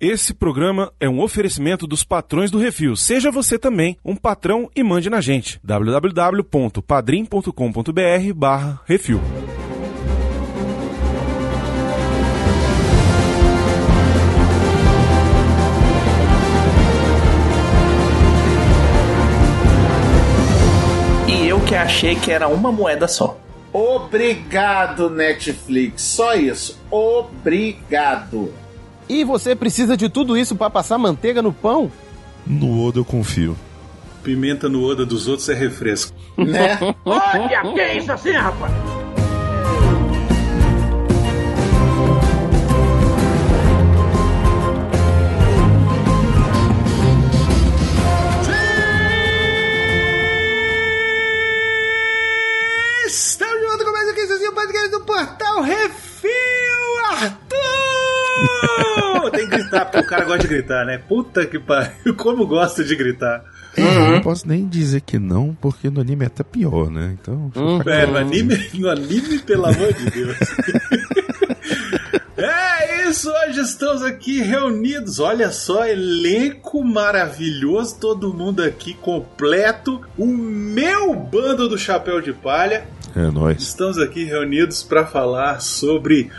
Esse programa é um oferecimento dos patrões do Refil. Seja você também um patrão e mande na gente. www.padrim.com.br barra Refil. E eu que achei que era uma moeda só. Obrigado, Netflix. Só isso. Obrigado. E você precisa de tudo isso para passar manteiga no pão? No Oda eu confio. Pimenta no Oda dos outros é refresco. Né? Olha, que é isso assim, rapaz? Estamos de volta com mais um Podcast do Portal Arthur! Tem que gritar, porque o cara gosta de gritar, né? Puta que pariu, como gosta de gritar. Eu não posso nem dizer que não, porque no anime é até pior, né? Então. fica É, no anime, no anime, pelo amor de Deus. É isso, hoje estamos aqui reunidos. Olha só, elenco maravilhoso, todo mundo aqui completo. O meu bando do chapéu de palha. É nóis. Estamos aqui reunidos para falar sobre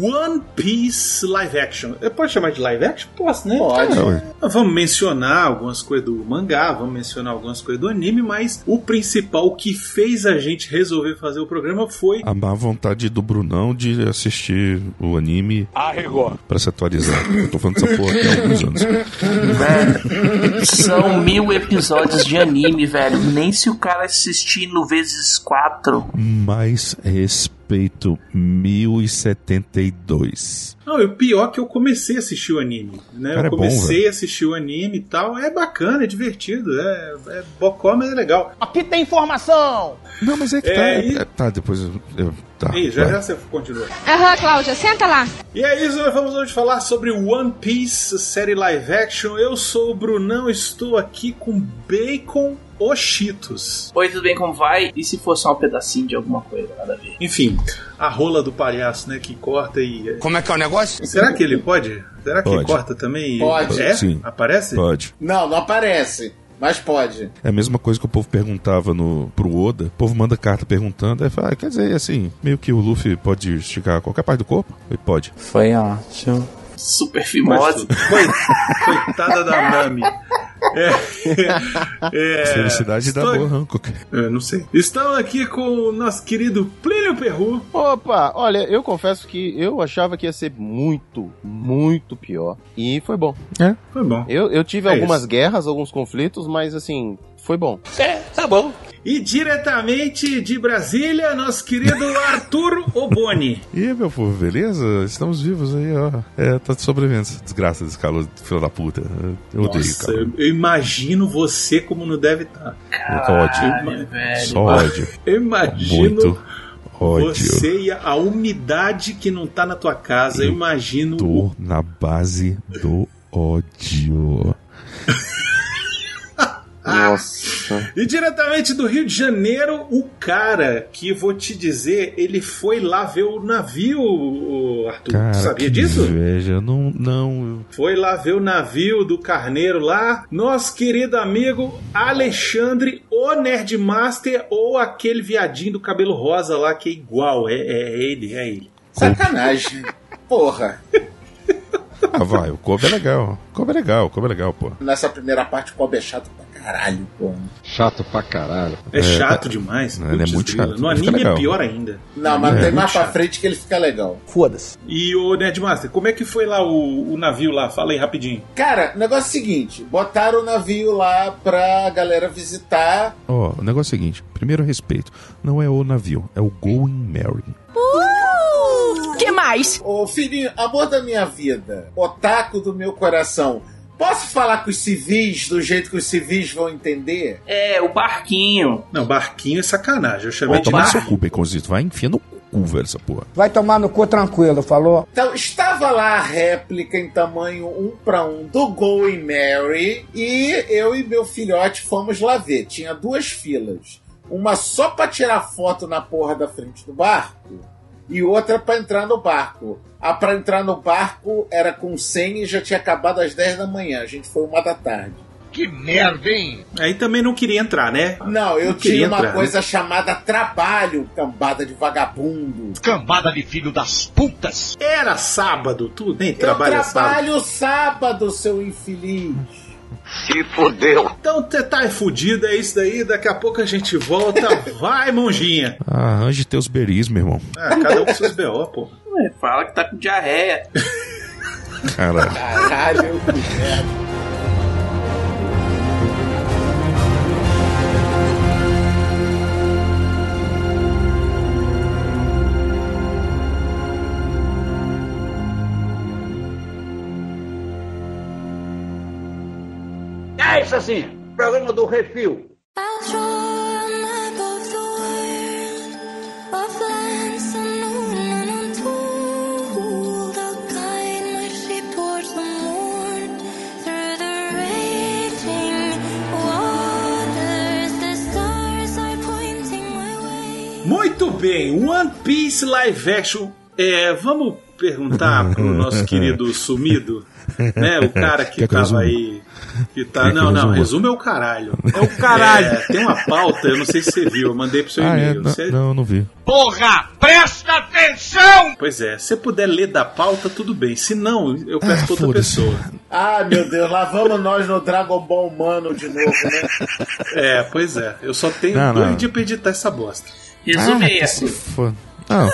One Piece live action. Eu posso chamar de live action? Posso, né? Pode. É. Vamos mencionar algumas coisas do mangá, vamos mencionar algumas coisas do anime, mas o principal, que fez a gente resolver fazer o programa foi A má vontade do Brunão de assistir o anime Arregou. pra se atualizar. Eu tô falando dessa porra aqui há alguns anos. Velho, são mil episódios de anime, velho. Nem se o cara assistir no vezes quatro. Mais respeito 1072. Não, e o pior é que eu comecei a assistir o anime. Né? Cara, eu é bom, comecei a assistir o anime e tal. É bacana, é divertido. É, é bocó, mas é legal. Aqui tem informação! Não, mas é que É, tá. e- é- tá, depois eu. eu- tá, E já vai. já você continua. Aham, Cláudia, senta lá. E é isso, nós vamos hoje falar sobre One Piece, série live action. Eu sou o Brunão, estou aqui com Bacon ou Cheetos. Oi, tudo bem, como vai? E se fosse só um pedacinho de alguma coisa, nada a ver? Enfim, a rola do palhaço, né, que corta e... Como é que é o negócio? Será que ele pode? Será que Pode. corta também? e- Pode. É? Sim. Aparece? Pode. Não, não aparece. Mas pode. É a mesma coisa que o povo perguntava no, pro Oda. O povo manda carta perguntando. Aí fala, ah, quer dizer, assim, meio que o Luffy pode esticar qualquer parte do corpo? Ele pode. Foi ótimo. Super fimose. Coitada da Nami. É, é, Felicidade da estou- boa Hancock. Eu não sei. Estamos aqui com o nosso querido Plínio Perru. Opa, olha, eu confesso que eu achava que ia ser muito, muito pior. E foi bom. Foi bom. Eu, eu tive É algumas isso. guerras, alguns conflitos, mas assim, foi bom. É, tá bom. E diretamente de Brasília, nosso querido Arthur Oboni. E aí, meu povo, beleza? Estamos vivos aí, ó. É, tá de sobrevivência. Desgraça desse calor, filho da puta. Eu odeio Nossa, calor. eu, eu imagino você como não deve estar. Muito ódio. Caralho, velho. Só ódio. Eu imagino Muito ódio. você e a, umidade que não tá na tua casa. Eu Eu imagino o Tô na base do ódio. Nossa. E diretamente do Rio de Janeiro, o cara que vou te dizer, ele foi lá ver o navio, Arthur. Cara, tu sabia que disso? inveja. Não, não. Foi lá ver o navio do Carneiro lá. Nosso querido amigo Alexandre, o Nerdmaster, ou aquele viadinho do cabelo rosa lá que é igual. É, é ele, é ele. Sacanagem. Porra. Ah, vai, o Kobe é legal. O Kobe é legal, o Kobe é legal, pô. Nessa primeira parte, o Kobe é chato pra caralho, porra. Chato pra caralho. É, chato demais. Não, ele é muito chato. No Ele fica anime é pior ainda. Não, mas É, tem mais pra frente que ele fica legal. Foda-se. E o Nerdmaster, como é que foi lá o, o navio lá? Fala aí rapidinho. Cara, o negócio é o seguinte: botaram o navio lá pra galera visitar. Ó, o negócio é o seguinte: primeiro respeito. Não é o navio, é o Going Mary. que mais? Ô filhinho, amor da minha vida, otaku do meu coração. Posso falar com os civis do jeito que os civis vão entender? É, o barquinho. Não, barquinho é sacanagem. Eu chamei Vai de tomar no seu cu, Baconzito. Vai enfiando no cu, velho, essa porra. Vai tomar no cu tranquilo, falou? Então, estava lá a réplica em tamanho um para um do Going Mary e eu e meu filhote fomos lá ver. Tinha duas filas. Uma só para tirar foto na porra da frente do barco e outra pra entrar no barco. A pra entrar no barco era com 100 e já tinha acabado às 10 da manhã. A gente foi uma da tarde. Que merda, hein? Aí também não queria entrar, né? Não, eu Não queria tinha uma entrar, né? coisa chamada trabalho, cambada de vagabundo. Cambada de filho das putas. Era sábado, tu nem Eu trabalha sábado. trabalho sábado, seu infeliz. Se fodeu. Então você tá fudido, é isso daí. Daqui a pouco a gente volta. Vai, monjinha. Arranje teus beris, meu irmão. Ah, cada um com seus B.O., pô. Ué, fala que tá com diarreia. Caralho. Caralho, que merda. É stars are pointing my way. Muito bem, One Piece Live Action. É, vamos perguntar pro nosso querido sumido, né? O cara que que tava aí. Que tá. Que não, não, resume é o caralho. É o caralho. É, tem uma pauta, eu não sei se você viu, eu mandei pro seu Ah, é? e-mail. Não, Você- não, não vi. Porra, presta atenção! Pois é, se você puder ler da pauta, tudo bem. Se não, eu peço Ah, pra outra foda-se. pessoa. Ah, meu Deus, lá vamos nós no Dragon Ball Humano de novo, né? É, pois é. Eu só tenho Não, dois não. dias pra editar essa bosta. Resume ah, aí, que se foda. Não.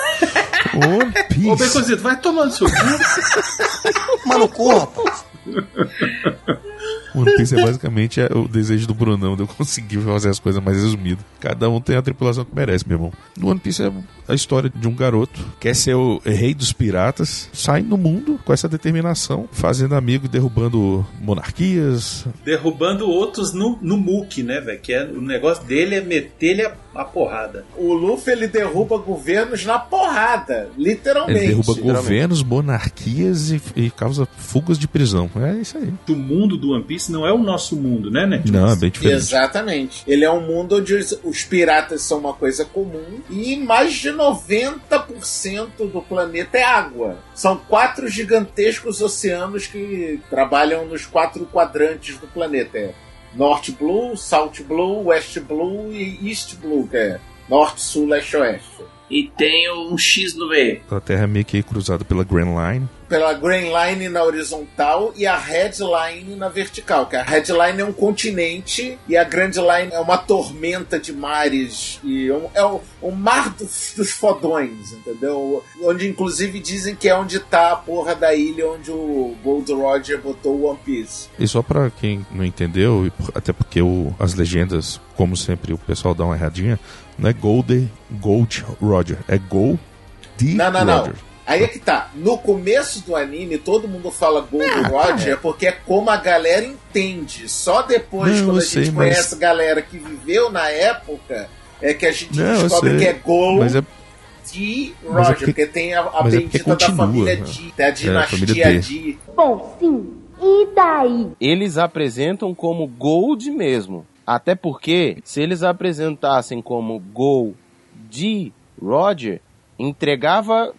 Piece. Ô, Becozito, vai tomando seu cu. Mano, rapaz. One Piece é basicamente é o desejo do Brunão de eu conseguir fazer as coisas mais resumidas. Cada um tem a tripulação que merece, meu irmão. No One Piece é a história de um garoto que quer ser o rei dos piratas, sai no mundo com essa determinação, fazendo amigo e derrubando monarquias. Derrubando outros no, no muque, né, velho? Que é, o negócio dele é meter-lhe a, a porrada. O Luffy ele derruba governos na porrada, literalmente. Ele derruba governos, monarquias e, e causa fugas de prisão. É isso aí. O mundo do One Piece não é o nosso mundo, né, Net? Não, é bem diferente. Exatamente. Ele é um mundo onde os, os piratas são uma coisa comum e mais de 90% do planeta é água. São quatro gigantescos oceanos que trabalham nos quatro quadrantes do planeta. É North Blue, South Blue, West Blue e East Blue, que é Norte, Sul, Leste, Oeste. E tem um X no meio. A Terra é meio que cruzada pela Grand Line. pela Green Line na horizontal e a Red Line na vertical. Que a Red Line é um continente e a Grand Line é uma tormenta de mares e um- é um, um mar dos, dos fodões, entendeu? Onde inclusive dizem que é onde tá a porra da ilha onde o Gold Roger botou o One Piece. E só pra quem não entendeu, e até porque o- as legendas, como sempre, o pessoal dá uma erradinha, não é Gold, Gold Roger, é Gold de Não, não, não. Roger. Aí é que tá. No começo do anime, todo mundo fala Gold Roger porque é como a galera entende. Só depois, Não, quando a gente sei, mas- conhece galera que viveu na época, é que a gente Não, descobre que é Gold Mas é, de mas é Roger, porque- porque tem a, a mas é bendita da continua, família né? Di, da É, a dinastia D. Di. Bom, sim. E daí? Eles apresentam como Gold mesmo. Até porque, se eles apresentassem como Gold de Roger, entregava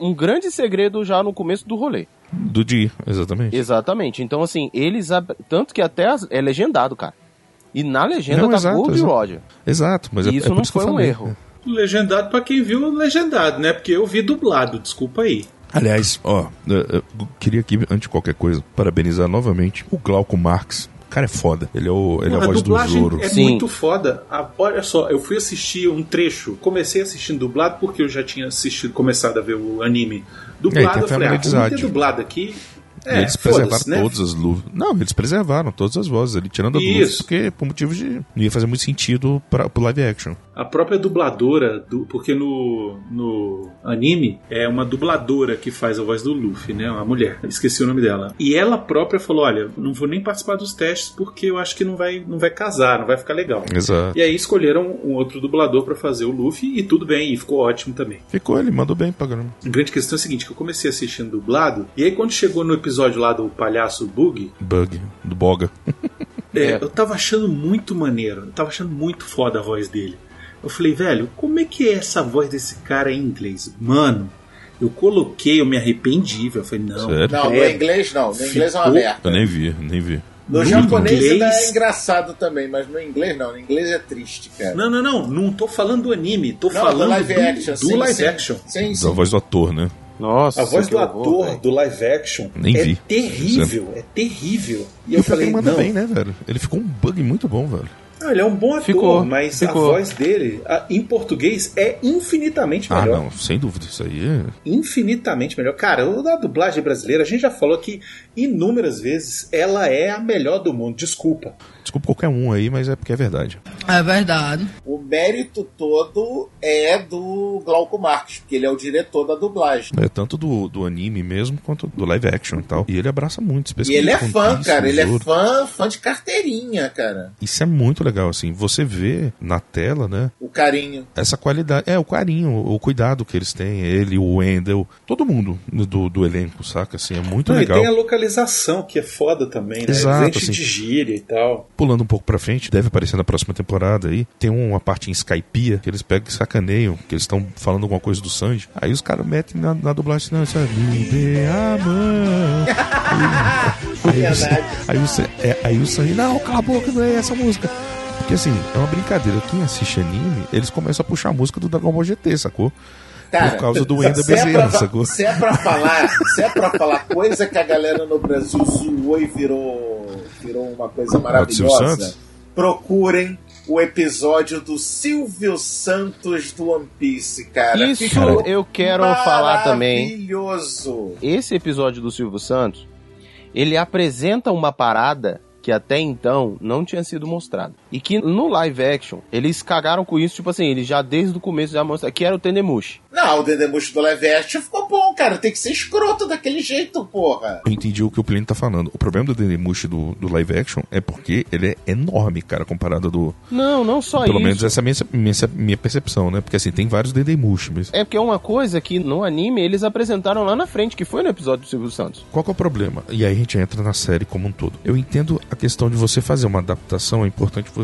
um grande segredo já no começo do rolê. do dia, exatamente. Exatamente. Então, assim, eles. Tanto que até é legendado, cara. E na legenda Não, tá exato, Gold exato. Roger. Exato, mas é, E isso é por não isso que eu foi um erro. Legendado pra quem viu legendado, né? Porque eu vi dublado, desculpa aí. Aliás, ó, eu queria aqui, antes de qualquer coisa, parabenizar novamente o Glauco Marx. O cara é foda. Ele é, o, ele é a voz do dublagem Zoro. é Sim. muito foda. Ah, olha só, eu fui assistir um trecho. Comecei assistindo dublado porque eu já tinha assistido, começado a ver o anime É, dublado. tem a eu falei, ah, ter dublado aqui. É, eles preservaram né? todas as luvas. Não, eles preservaram todas as vozes ali, tirando a do Luffy, Isso. porque por motivos de. Não ia fazer muito sentido pra, pro live action. A própria dubladora, do, porque no, no anime é uma dubladora que faz a voz do Luffy, né? Uma mulher, esqueci o nome dela. E ela própria falou: Olha, não vou nem participar dos testes porque eu acho que não vai, não vai casar, não vai ficar legal. Exato. E aí escolheram um outro dublador pra fazer o Luffy e tudo bem, e ficou ótimo também. Ficou, ele mandou bem pra caramba. A grande questão é a seguinte: que eu comecei assistindo dublado, e aí quando chegou no episódio lá do palhaço Bug, Bug, do Boga. é, É. eu tava achando muito maneiro, eu tava achando muito foda a voz dele. Eu falei, velho, como é que é essa voz desse cara em inglês? Mano, eu coloquei, eu me arrependi, velho. Eu falei, não. Sério? Não, no credo. inglês não. No inglês é uma Ficou- merda. Eu nem vi, nem vi. No, No japonês inglês- ainda é engraçado também, mas no inglês não. No inglês é triste, cara. Não, não, não. Não tô falando do anime. Tô Não, falando do live do, action. do sim, live sim. action. Sim, Da sim. voz do ator, né? Nossa, A voz que do horror, ator do live action Nem é vi. terrível. É terrível. E E eu falei, manda não. bem, né, velho? Ele ficou um bug muito bom, velho. Não, ele é um bom ator, Ficou, mas ficou. a voz dele, a- em português, é infinitamente Ah, melhor. não, sem dúvida. Isso aí é. Infinitamente melhor. Cara, o da dublagem brasileira, a gente já falou que inúmeras vezes ela é a melhor do mundo. Desculpa. Desculpa qualquer um aí, mas é porque é verdade. É verdade. O mérito todo é do Glauco Marques, porque ele é o diretor da dublagem. É tanto do, do anime mesmo quanto do live action e tal. E ele abraça muito, E ele é fã, cara. Ele é fã, fã de carteirinha, cara. Isso é muito legal, assim. Você vê na tela, né? O carinho. Essa qualidade. É, o carinho, o cuidado que eles têm. Ele, o Wendell, todo mundo do, do elenco, saca? Assim, é muito Não, legal. E tem a localização, que é foda também, né? Exato, assim. de gíria e tal. Pulando um pouco pra frente, deve aparecer na próxima temporada aí. Tem uma parte em Skypiea que eles pegam e sacaneiam, que eles estão falando alguma coisa do Sanji. Aí os caras metem na, na dublagem, não, isso é me a mão. Aí, aí, o- aí, é, aí o Sanji, não, cala a boca, não é essa música. Porque assim, é uma brincadeira. Quem assiste anime, eles começam a puxar a música do Dragon Ball GT, sacou? Cara, Por causa do Wendel se é Bezerra, pra- sacou? Se é pra falar, se é pra falar coisa que a galera no Brasil zoou e virou, virou uma coisa maravilhosa, procurem o episódio do Silvio Santos do One Piece, cara. Isso Ficou eu quero falar também. Maravilhoso. Esse episódio do Silvio Santos, ele apresenta uma parada que até então não tinha sido mostrada. E que no live action, eles cagaram com isso, tipo assim, eles já desde o começo já mostraram que era o Tendemushi. Não, o Dendemushi do live action ficou bom, cara. Tem que ser escroto daquele jeito, porra. Eu entendi o que o Plínio tá falando. O problema do Dendemushi do, do live action é porque ele é enorme, cara, comparado do. Não, não só Pelo isso. menos essa é a minha, minha, minha percepção, né? Porque assim, tem vários Dendemushi, mas. É porque é uma coisa que no anime eles apresentaram lá na frente, que foi no episódio do Silvio Santos. Qual que é o problema? E aí a gente entra na série como um todo. Eu entendo a questão de você fazer uma adaptação, é importante você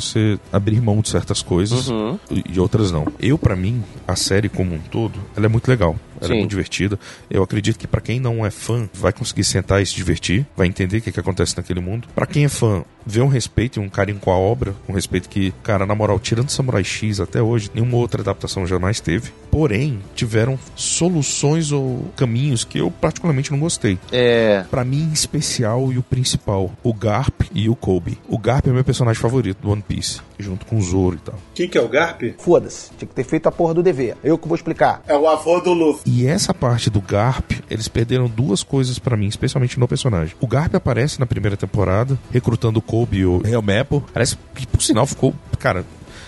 abrir mão de certas coisas Uhum. e outras não. Eu, pra mim, a série como um todo, ela é muito legal. Ela Sim. é muito divertida. Eu acredito que pra quem não é fã, vai conseguir sentar e se divertir, vai entender o que, que acontece naquele mundo. Pra quem é fã, vê um respeito e um carinho com a obra, um respeito que, cara, na moral, tirando Samurai X até hoje, nenhuma outra adaptação jamais teve. Porém, tiveram soluções ou caminhos que eu particularmente não gostei. É. Pra mim, em especial e o principal, o Garp e o Kobe. O Garp é meu personagem favorito do One Piece, junto com o Zoro e tal. Quem que é o Garp? Foda-se, tinha que ter feito a porra do dever. Eu que vou explicar. É o avô do Luffy. E essa parte do Garp, eles perderam duas coisas pra mim, especialmente no personagem. O Garp aparece na primeira temporada, recrutando o Kobe e o Real Maple. Parece que, por sinal, ficou, cara,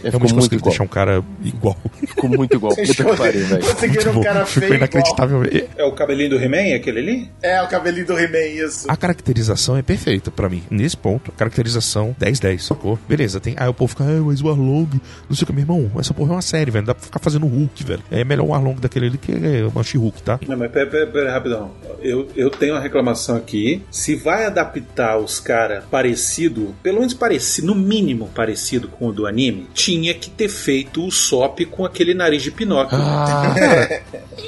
Ele realmente ficou muito conseguiram igual. deixar um cara igual. Ficou muito igual. Puta que pariu, velho. Conseguiram um cara ficou feio igual. inacreditável. E É o cabelinho do He-Man, aquele ali? É, o cabelinho do He-Man, isso. A caracterização é perfeita pra mim. Nesse ponto, caracterização 10-10, sacou? Beleza, tem. Aí o povo fica, ah, mas o Arlong, não sei o que, meu irmão, essa porra é uma série, velho. Não dá pra ficar fazendo Hulk, velho. É melhor um Arlong daquele ali que é uma She-Hulk, tá? Não, mas pera, pera, pera, rapidão. Eu, eu tenho uma reclamação aqui. Se vai adaptar os caras parecido, pelo menos parecido, no mínimo parecido com o do anime, tinha que ter feito o Sop com aquele nariz de Pinóquio. Ah, cara,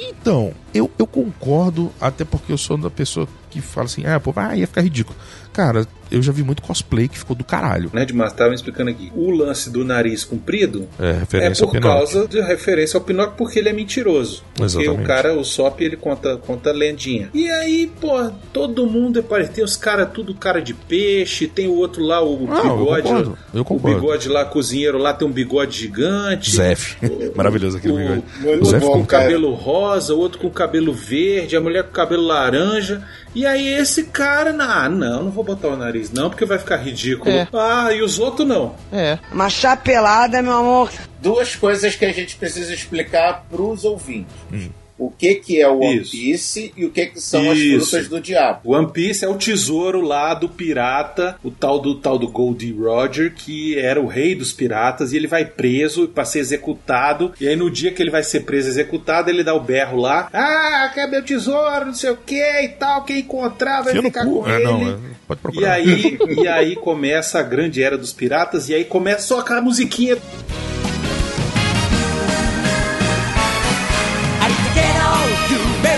então, eu, eu concordo, até porque eu sou da pessoa que fala assim, ah, pô, ah, ia ficar ridículo. Cara, eu já vi muito cosplay que ficou do caralho. Né, Mas tava me explicando aqui. O lance do nariz comprido É, é por causa de referência ao Pinóquio, porque ele é mentiroso. Porque Exatamente. o cara, o Sop, ele conta, conta lendinha. E aí, pô, todo mundo é parecido. Tem os caras, tudo cara de peixe, tem o outro lá, o Ah, eu bigode. concordo, eu concordo. O bigode lá, cozinheiro lá, tem um bigode gigante. Zef. Maravilhoso aquele o- bigode. muito O Zef com cara. cabelo rosa, o outro com cabelo verde, a mulher com cabelo laranja. E aí esse cara, ah, não, não vou botar o nariz não, porque vai ficar ridículo. É. Ah, e os outros não. É. Uma chapelada, meu amor. Duas coisas que a gente precisa explicar pros ouvintes. O que que é o One Isso. Piece e o que que são Isso. as frutas do diabo. One Piece é o tesouro lá do pirata, o tal do tal do Goldie Roger, que era o rei dos piratas, e ele vai preso para ser executado. E aí no dia que ele vai ser preso e executado, ele dá o berro lá: "Ah, quer meu tesouro, não sei o que e tal, quem encontrar vai no ficar com É, ele". não, é, pode E procurar. aí, e aí começa a grande era dos piratas, e aí começa só aquela musiquinha.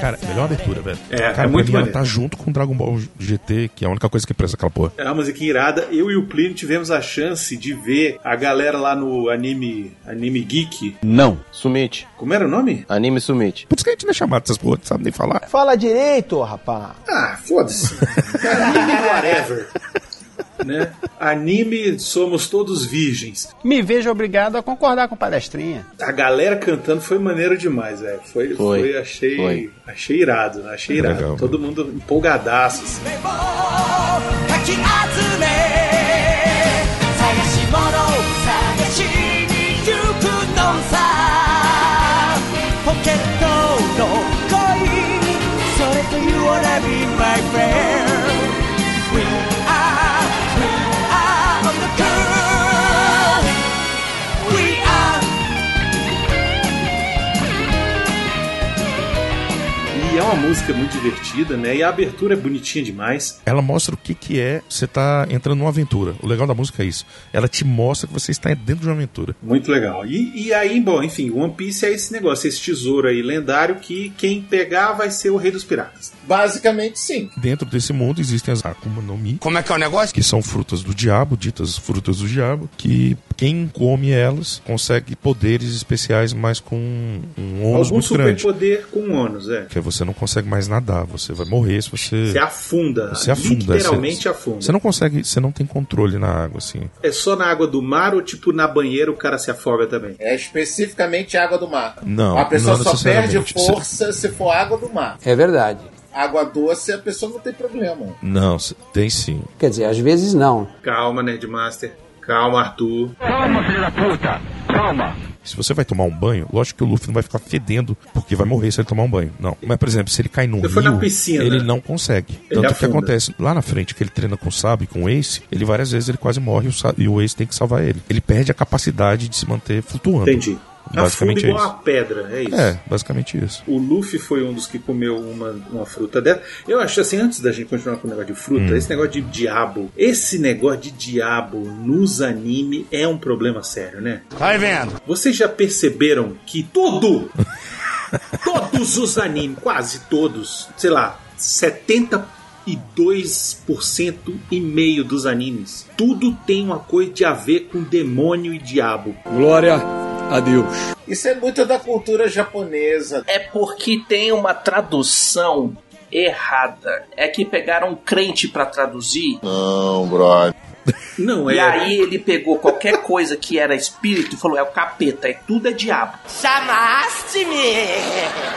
Cara, melhor abertura, velho. É, Cara, é muito maneiro. tá junto com Dragon Ball GT, que é a única coisa que presta aquela porra. É uma musiquinha irada. Eu e o Plínio tivemos a chance de ver a galera lá no anime, anime Geek. Não. Sumite. Como era o nome? Anime Sumite. Por isso que a gente não é chamado dessas porra, não sabe nem falar. Fala direito, rapaz. Ah, foda-se. anime whatever Né? Anime Somos Todos Virgens. Me vejo obrigado a concordar com palestrinha. A galera cantando foi maneiro demais, velho. Foi, Foi. foi, achei, Foi. achei irado, achei É irado. legal, Todo mundo empolgadaço. assim. かき集め探し物探しに行くのさポケットの恋それと You wanna be my friend E é uma música muito divertida, né? E a abertura é bonitinha demais. Ela mostra o que, que é você tá entrando numa aventura. O legal da música é isso. Ela te mostra que você está dentro de uma aventura. Muito legal. E, e aí, bom, enfim, One Piece é esse negócio, esse tesouro aí lendário que quem pegar vai ser o rei dos piratas. Basicamente, sim. Dentro desse mundo existem as Akuma no Mi. Como é que é o negócio? Que são frutas do diabo, ditas frutas do diabo, que quem come elas consegue poderes especiais, mas com um ônus Algum muito grande. superpoder com ônus, é. Que você não consegue mais nadar, você vai morrer se você. Você afunda. Você afunda. Literalmente você, afunda. Você não consegue, você não tem controle na água, assim. É só na água do mar ou tipo na banheira o cara se afoga também? É especificamente água do mar. Não, A pessoa não só perde força se for água do mar. É verdade. Água doce, a pessoa não tem problema. Não, tem sim. Quer dizer, às vezes não. Calma, Nerdmaster. Calma, Arthur. Calma, filho da puta. Calma. Se você vai tomar um banho, lógico que o Luffy não vai ficar fedendo porque vai morrer se ele tomar um banho. Não. Mas, por exemplo, se ele cai num rio, na piscina. ele não consegue. Ele Tanto que afunda. acontece lá na frente, que ele treina com o Sabe, com o Ace, ele várias vezes ele quase morre e o e o Ace tem que salvar ele. Ele perde a capacidade de se manter flutuando. Entendi. Basicamente Afunda é igual isso. a pedra, é isso. É, basicamente isso. O Luffy foi um dos que comeu uma, uma fruta dela. Eu acho assim, antes da gente continuar com o negócio de fruta, Hum. esse negócio de diabo, esse negócio de diabo nos anime é um problema sério, né? Vai vendo. Vocês já perceberam que tudo, todos os animes, quase todos, sei lá, 72% e meio dos animes, tudo tem uma coisa de a ver com demônio e diabo. Glória a Deus. Isso é muito da cultura japonesa. É porque tem uma tradução errada. É que pegaram um crente pra traduzir. Não, brother. Não E é. aí ele pegou qualquer coisa que era espírito e falou: é o capeta, é tudo é diabo. Chamaste-me!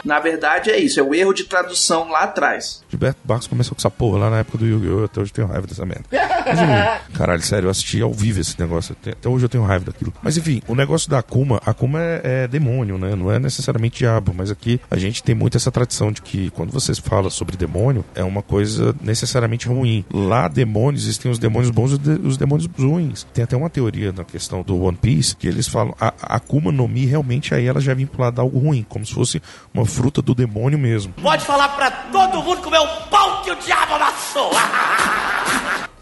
Na verdade é isso, é o erro de tradução lá atrás. Gilberto Barros começou com essa porra lá na época do Yu-Gi-Oh! Até hoje eu tenho raiva dessa merda. Mas, enfim, caralho, sério, eu assisti ao vivo esse negócio. Até- hoje eu tenho raiva daquilo. Mas enfim, o negócio da Akuma, Akuma é, é demônio, né? Não é necessariamente diabo, mas aqui a gente tem muito essa tradição de que quando você fala sobre demônio, é uma coisa necessariamente ruim. Lá, demônios, existem os demônios bons e os de- os demônios ruins. Tem até uma teoria na questão do One Piece que eles falam a, a Akuma no Mi realmente aí ela já é vinculada a algo ruim, como se fosse uma fruta do demônio mesmo. Pode falar pra todo mundo comer o pão que o diabo amassou!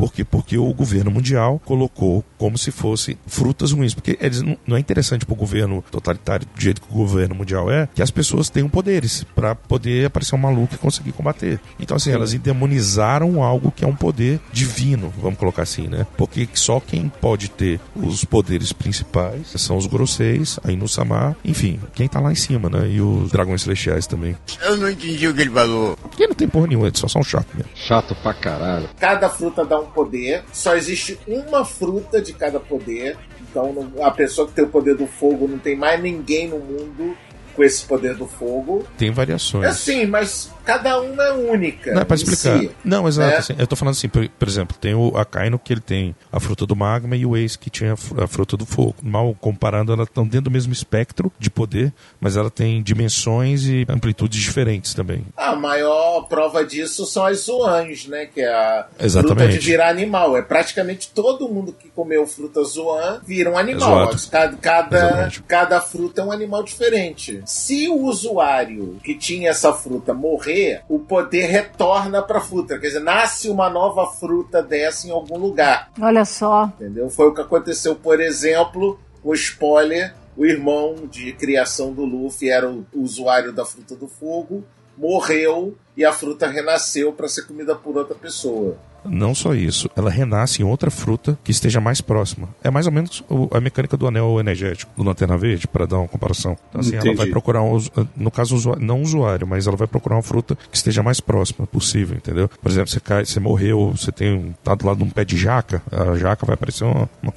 Por quê? Porque o governo mundial colocou como se fosse frutas ruins. Porque eles não, não é interessante pro governo totalitário, do jeito que o governo mundial é, que as pessoas tenham poderes para poder aparecer um maluco e conseguir combater. Então, assim, elas endemonizaram algo que é um poder divino, vamos colocar assim, né? Porque só quem pode ter os poderes principais são os grosseis, aí no Samar, enfim, quem tá lá em cima, né? E os dragões celestiais também. Eu não entendi o que ele falou. Porque não tem porra nenhuma, eles só são chatos mesmo. Chato pra caralho. Cada fruta dá um poder. Só existe uma fruta de cada poder. Então a pessoa que tem o poder do fogo não tem mais ninguém no mundo com esse poder do fogo. Tem variações. É sim, mas cada uma é única. Não, é pra explicar. si, não, exato. né? assim, eu tô falando assim, por, por exemplo, tem o Akaino que ele tem a fruta do magma e o Ace que tinha a fru- a fruta do fogo. Mal comparando, elas estão dentro do mesmo espectro de poder, mas ela tem dimensões e amplitudes diferentes também. A maior prova disso são as zoans, né? Que é a Exatamente. fruta de virar animal. É praticamente todo mundo que comeu fruta zoan vira um animal. Exato. Cada, cada, Exatamente. cada fruta é um animal diferente. Se o usuário que tinha essa fruta morrer, o poder retorna pra fruta. Quer dizer, nasce uma nova fruta dessa em algum lugar. Olha só. Entendeu? Foi o que aconteceu, por exemplo, o spoiler o irmão de criação do Luffy era o usuário da fruta do fogo, morreu e a fruta renasceu para ser comida por outra pessoa. Não só isso, ela renasce em outra fruta que esteja mais próxima. É mais ou menos a mecânica do anel energético do Lanterna Verde, para dar uma comparação. Então, assim, ela Entendi. vai procurar, um, no caso, usua- não usuário, mas ela vai procurar uma fruta que esteja mais próxima possível, entendeu? Por exemplo, você, cai, você morreu, você tem tá do lado de um pé de jaca, a jaca vai parecer uma, uma.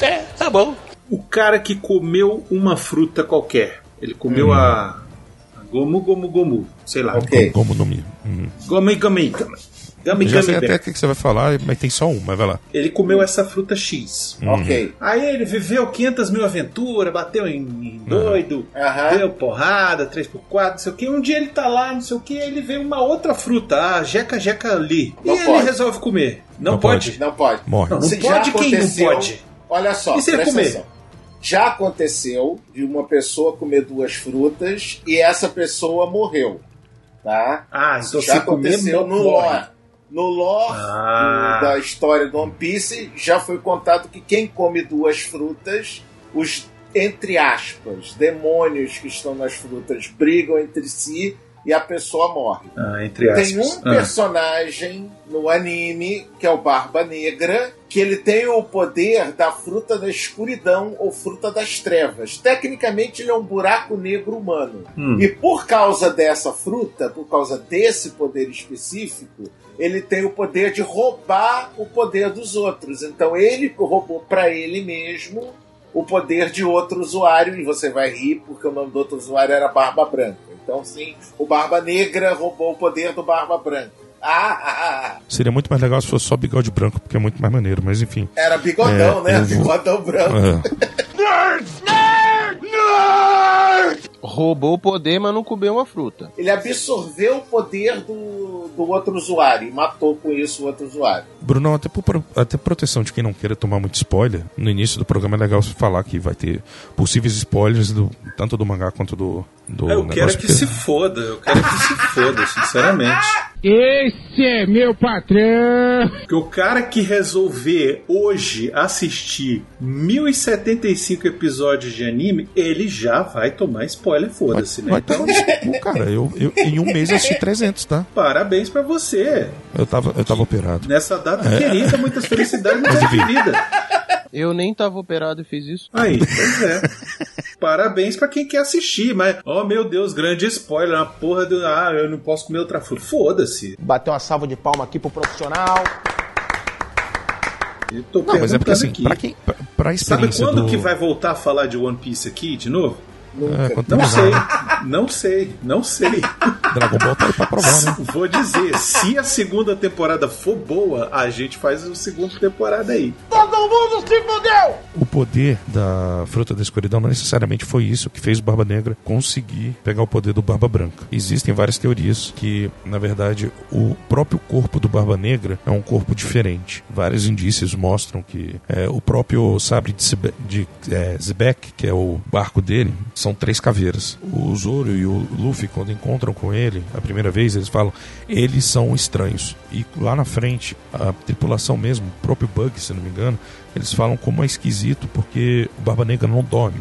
É, tá bom. O cara que comeu uma fruta qualquer, ele comeu Hum. a, a gomu gomu gomu, sei lá. Como no Mi. Hum. Gomi gami gami. Gami Já sei até o que você vai falar, mas tem só um, mas vai lá. Ele comeu essa fruta X. Hum. Ok. Aí ele viveu 500 mil aventuras, bateu em, em doido, deu porrada, 3x4, não sei o que. Um dia ele tá lá, não sei o que, aí ele vê uma outra fruta, a jeca jeca ali. Não e ele pode. resolve comer. Não, Não pode? pode. Não pode. Morre. Não, não Se pode já quem não aconteceu- pode? Olha só, E se ele presta comer? atenção. Já aconteceu de uma pessoa comer duas frutas e essa pessoa morreu. Tá? Ah, então já se comer, aconteceu no morre. lore. No lore Ah. do- da história do One Piece, já foi contado que quem come duas frutas, os, entre aspas, demônios que estão nas frutas brigam entre si e a pessoa morre. Ah. Tem um Ah. personagem no anime, que é o Barba Negra, que ele tem o poder da fruta da escuridão ou fruta das trevas. Tecnicamente, ele é um buraco negro humano. Hum. E por causa dessa fruta, por causa desse poder específico, ele tem o poder de roubar o poder dos outros. Então, ele roubou para ele mesmo o poder de outro usuário, e você vai rir porque o nome do outro usuário era Barba Branca. Então, sim, o Barba Negra roubou o poder do Barba Branca. Ah, ah, ah. Seria muito mais legal se fosse só bigode branco, porque é muito mais maneiro, mas enfim. Era bigodão, É, né? vou- Bigodão branco. É. Roubou o poder, mas não comeu uma fruta. Ele absorveu o poder do, do outro usuário e matou com isso o outro usuário. Brunão, até por até proteção de quem não queira tomar muito spoiler, no início do programa é legal você falar que vai ter possíveis spoilers do, tanto do mangá quanto do, do Eu quero negócio. que se foda, eu quero que se foda, sinceramente. Esse é meu patrão! Porque o cara que resolver hoje assistir 1075 episódios de anime, ele já vai tomar spoiler, foda-se, né? Vai Então, cara. Eu, eu, em um mês eu assisti 300, tá? parabéns pra você. Eu tava, eu tava operado. Nessa data É. querida, muitas felicidades, muita Mas, vida. Eu nem tava operado e fiz isso. Aí, pois é. Parabéns pra quem quer assistir, mas, oh meu Deus, grande spoiler, uma porra do. Ah, eu não posso comer outra fruta. Foda-se. Bateu uma salva de palma aqui pro profissional. Eu tô Não, mas é porque assim, aqui. pra, quem, pra, pra Sabe experiência quando do... que vai voltar a falar de One Piece aqui de novo? É, quando Não sei, não sei, não sei. Dragon Ball tá aí pra provar, né? Vou dizer, se a segunda temporada for boa, a gente faz a segunda temporada aí. Todo mundo se fudeu! O poder da fruta da escuridão não necessariamente foi isso que fez o Barba Negra conseguir pegar o poder do Barba Branca. Existem várias teorias que, na verdade, o próprio corpo do Barba Negra é um corpo diferente. Vários indícios mostram que é, o próprio sabre de, Zebe- de é, Zebek, que é o barco dele, são três caveiras. O Zoro e o Luffy, quando encontram com ele a primeira vez, eles falam eles são estranhos. E lá na frente, a tripulação mesmo, o próprio Bug, se não me engano, eles falam como é esquisito porque o Barba Negra não dorme.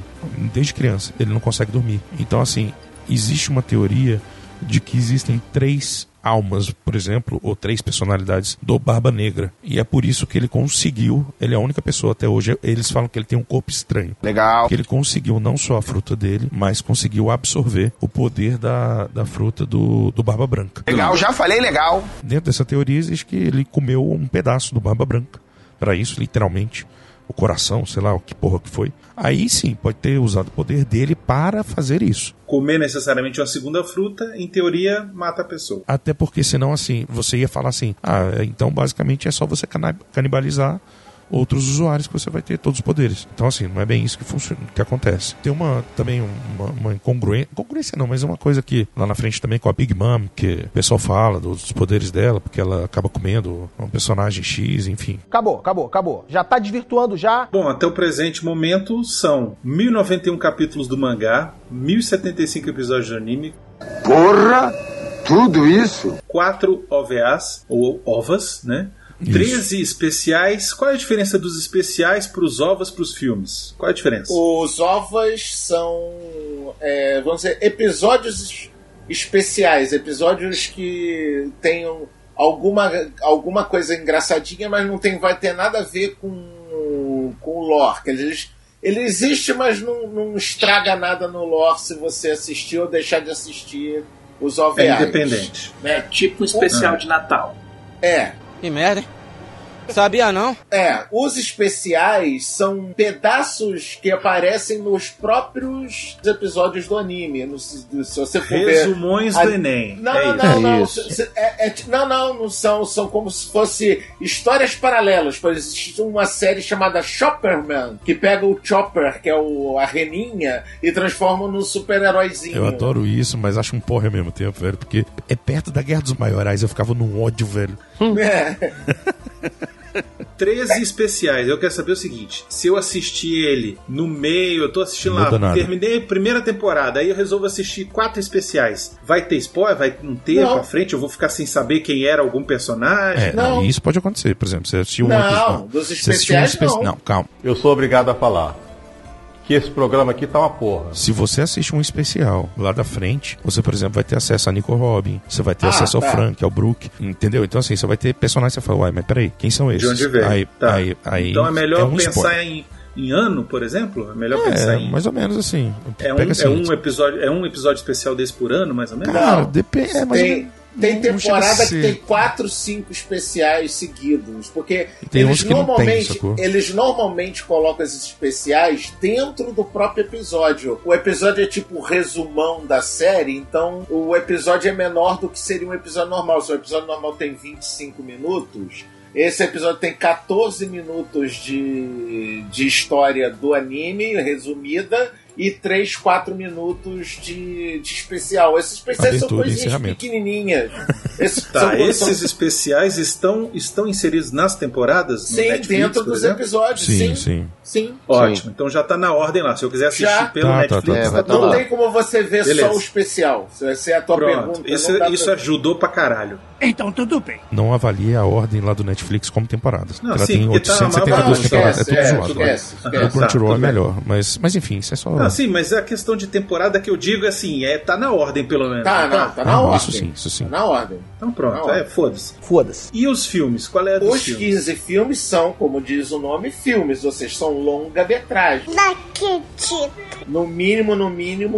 Desde criança, ele não consegue dormir. Então, assim, existe uma teoria de que existem três almas, por exemplo, ou três personalidades do Barba Negra. E é por isso que ele conseguiu, ele é a única pessoa até hoje, eles falam que ele tem um corpo estranho. Legal. Que ele conseguiu não só a fruta dele, mas conseguiu absorver o poder da, da fruta do, do Barba Branca. Legal, já falei legal. Dentro dessa teoria existe que ele comeu um pedaço do Barba Branca. Para isso, literalmente, o coração, sei lá o que porra que foi. Aí sim, pode ter usado o poder dele para fazer isso. Comer necessariamente uma segunda fruta, em teoria, mata a pessoa. Até porque senão, assim, você ia falar assim, ah, então basicamente é só você canibalizar outros usuários que você vai ter todos os poderes. Então, assim, não é bem isso que funciona, que acontece. Tem uma também uma, uma incongruência, incongruência não, mas é uma coisa que lá na frente também com a Big Mom, que o pessoal fala dos poderes dela, porque ela acaba comendo um personagem X, enfim. Acabou, acabou, acabou. Já tá desvirtuando já. Bom, até o presente momento são 1091 capítulos do mangá, 1075 episódios de anime, Porra! Tudo isso? 4 OVAs, ou OVAs, né? Isso. 13 especiais. Qual é a diferença dos especiais pros ovos pros filmes? Qual é a diferença? Os ovas são, é, vamos dizer, episódios especiais, episódios que tenham alguma, alguma coisa engraçadinha, mas não tem, vai ter nada a ver com, com o lore. Que eles, ele existe, mas não, não estraga nada no lore se você assistir ou deixar de assistir os É OVAs. independente. É tipo um especial Ah. de Natal. É. Que merda, hein? Sabia não? É, os especiais são pedaços que aparecem nos próprios episódios do anime. No- se, se você for ver. Resumões a- do Enem. Não, É não, isso. não, não. isso. Se- se- é- é- não, não, não são. São como se fosse histórias paralelas. Por exemplo, existe uma série chamada Chopperman, que pega o Chopper, que é o, a reninha, e transforma num super-heróizinho. Eu adoro isso, mas acho um porre ao mesmo tempo, velho. Porque é perto da Guerra dos Maiorais, eu ficava num ódio, velho. É. 13 especiais. Eu quero saber o seguinte: se eu assistir ele no meio, eu tô assistindo Não lá, terminei a primeira temporada, aí eu resolvo assistir quatro especiais. Vai ter spoiler? Vai não ter Não. pra frente? Eu vou ficar sem saber quem era algum personagem? É, Não. isso pode acontecer, por exemplo, você assistiu um Não, episódio. dos você assistiu um especiais, espe- não. Não, calma. Eu sou obrigado a falar que esse programa aqui tá uma porra. Se você assiste um especial lá da frente, você, por exemplo, vai ter acesso a Nico Robin, você vai ter Ah, acesso tá. ao Frank, ao Brook, entendeu? Então, assim, você vai ter personagens que você fala, uai, mas peraí, quem são esses? De onde veio? Aí, Tá. aí, aí então é melhor um pensar spoiler. em, em ano, por exemplo? É melhor pensar É, em. mais ou menos assim. É um, assim, é um episódio, é um episódio especial desse por ano, mais ou menos? Cara, depende. É, mas Tem, tem temporada que tem quatro, cinco especiais seguidos, porque Tem eles tem, normalmente sacou? eles normalmente colocam esses especiais dentro do próprio episódio. O episódio é tipo o resumão da série, então o episódio é menor do que seria um episódio normal. Se o episódio normal tem 25 minutos, esse episódio tem 14 minutos de, de história do anime resumida e 3, 4 minutos de, de especial. Esses especiais são Abertura e coisinhas pequenininhas. Esses Tá, são- esses são- especiais estão, estão inseridos nas temporadas? no Sim, Netflix, dentro dos exemplo? episódios. Sim, Sim, sim. sim. Ótimo, então já tá na ordem lá. Se eu quiser assistir Já. pelo Tá, tá, Netflix, tá. É, tá tá Não tem como você ver Beleza. só o especial. Se essa é a tua Pronto, pergunta. dá isso pra- ajudou pra caralho. Então tudo bem. Não avalie a ordem lá do Netflix como temporadas. Não, ela sim, tem porque tá na 872 maior- temporadas. Não, é tudo esquece, zoado. é, vai. esquece, O esquece. Crunchyroll Tá, é melhor. Mas, mas enfim, isso é só. Sim, mas a questão de temporada que eu digo é assim, é, tá na ordem pelo menos. Tá, não, tá na Ah, ordem. isso sim, isso sim. Tá na ordem. Então pronto, Não. é, foda-se. Foda-se. E os filmes? Qual é a dos Os filmes? 15 filmes são, como diz o nome, filmes, ou seja, são longa-metragem. No mínimo, no mínimo,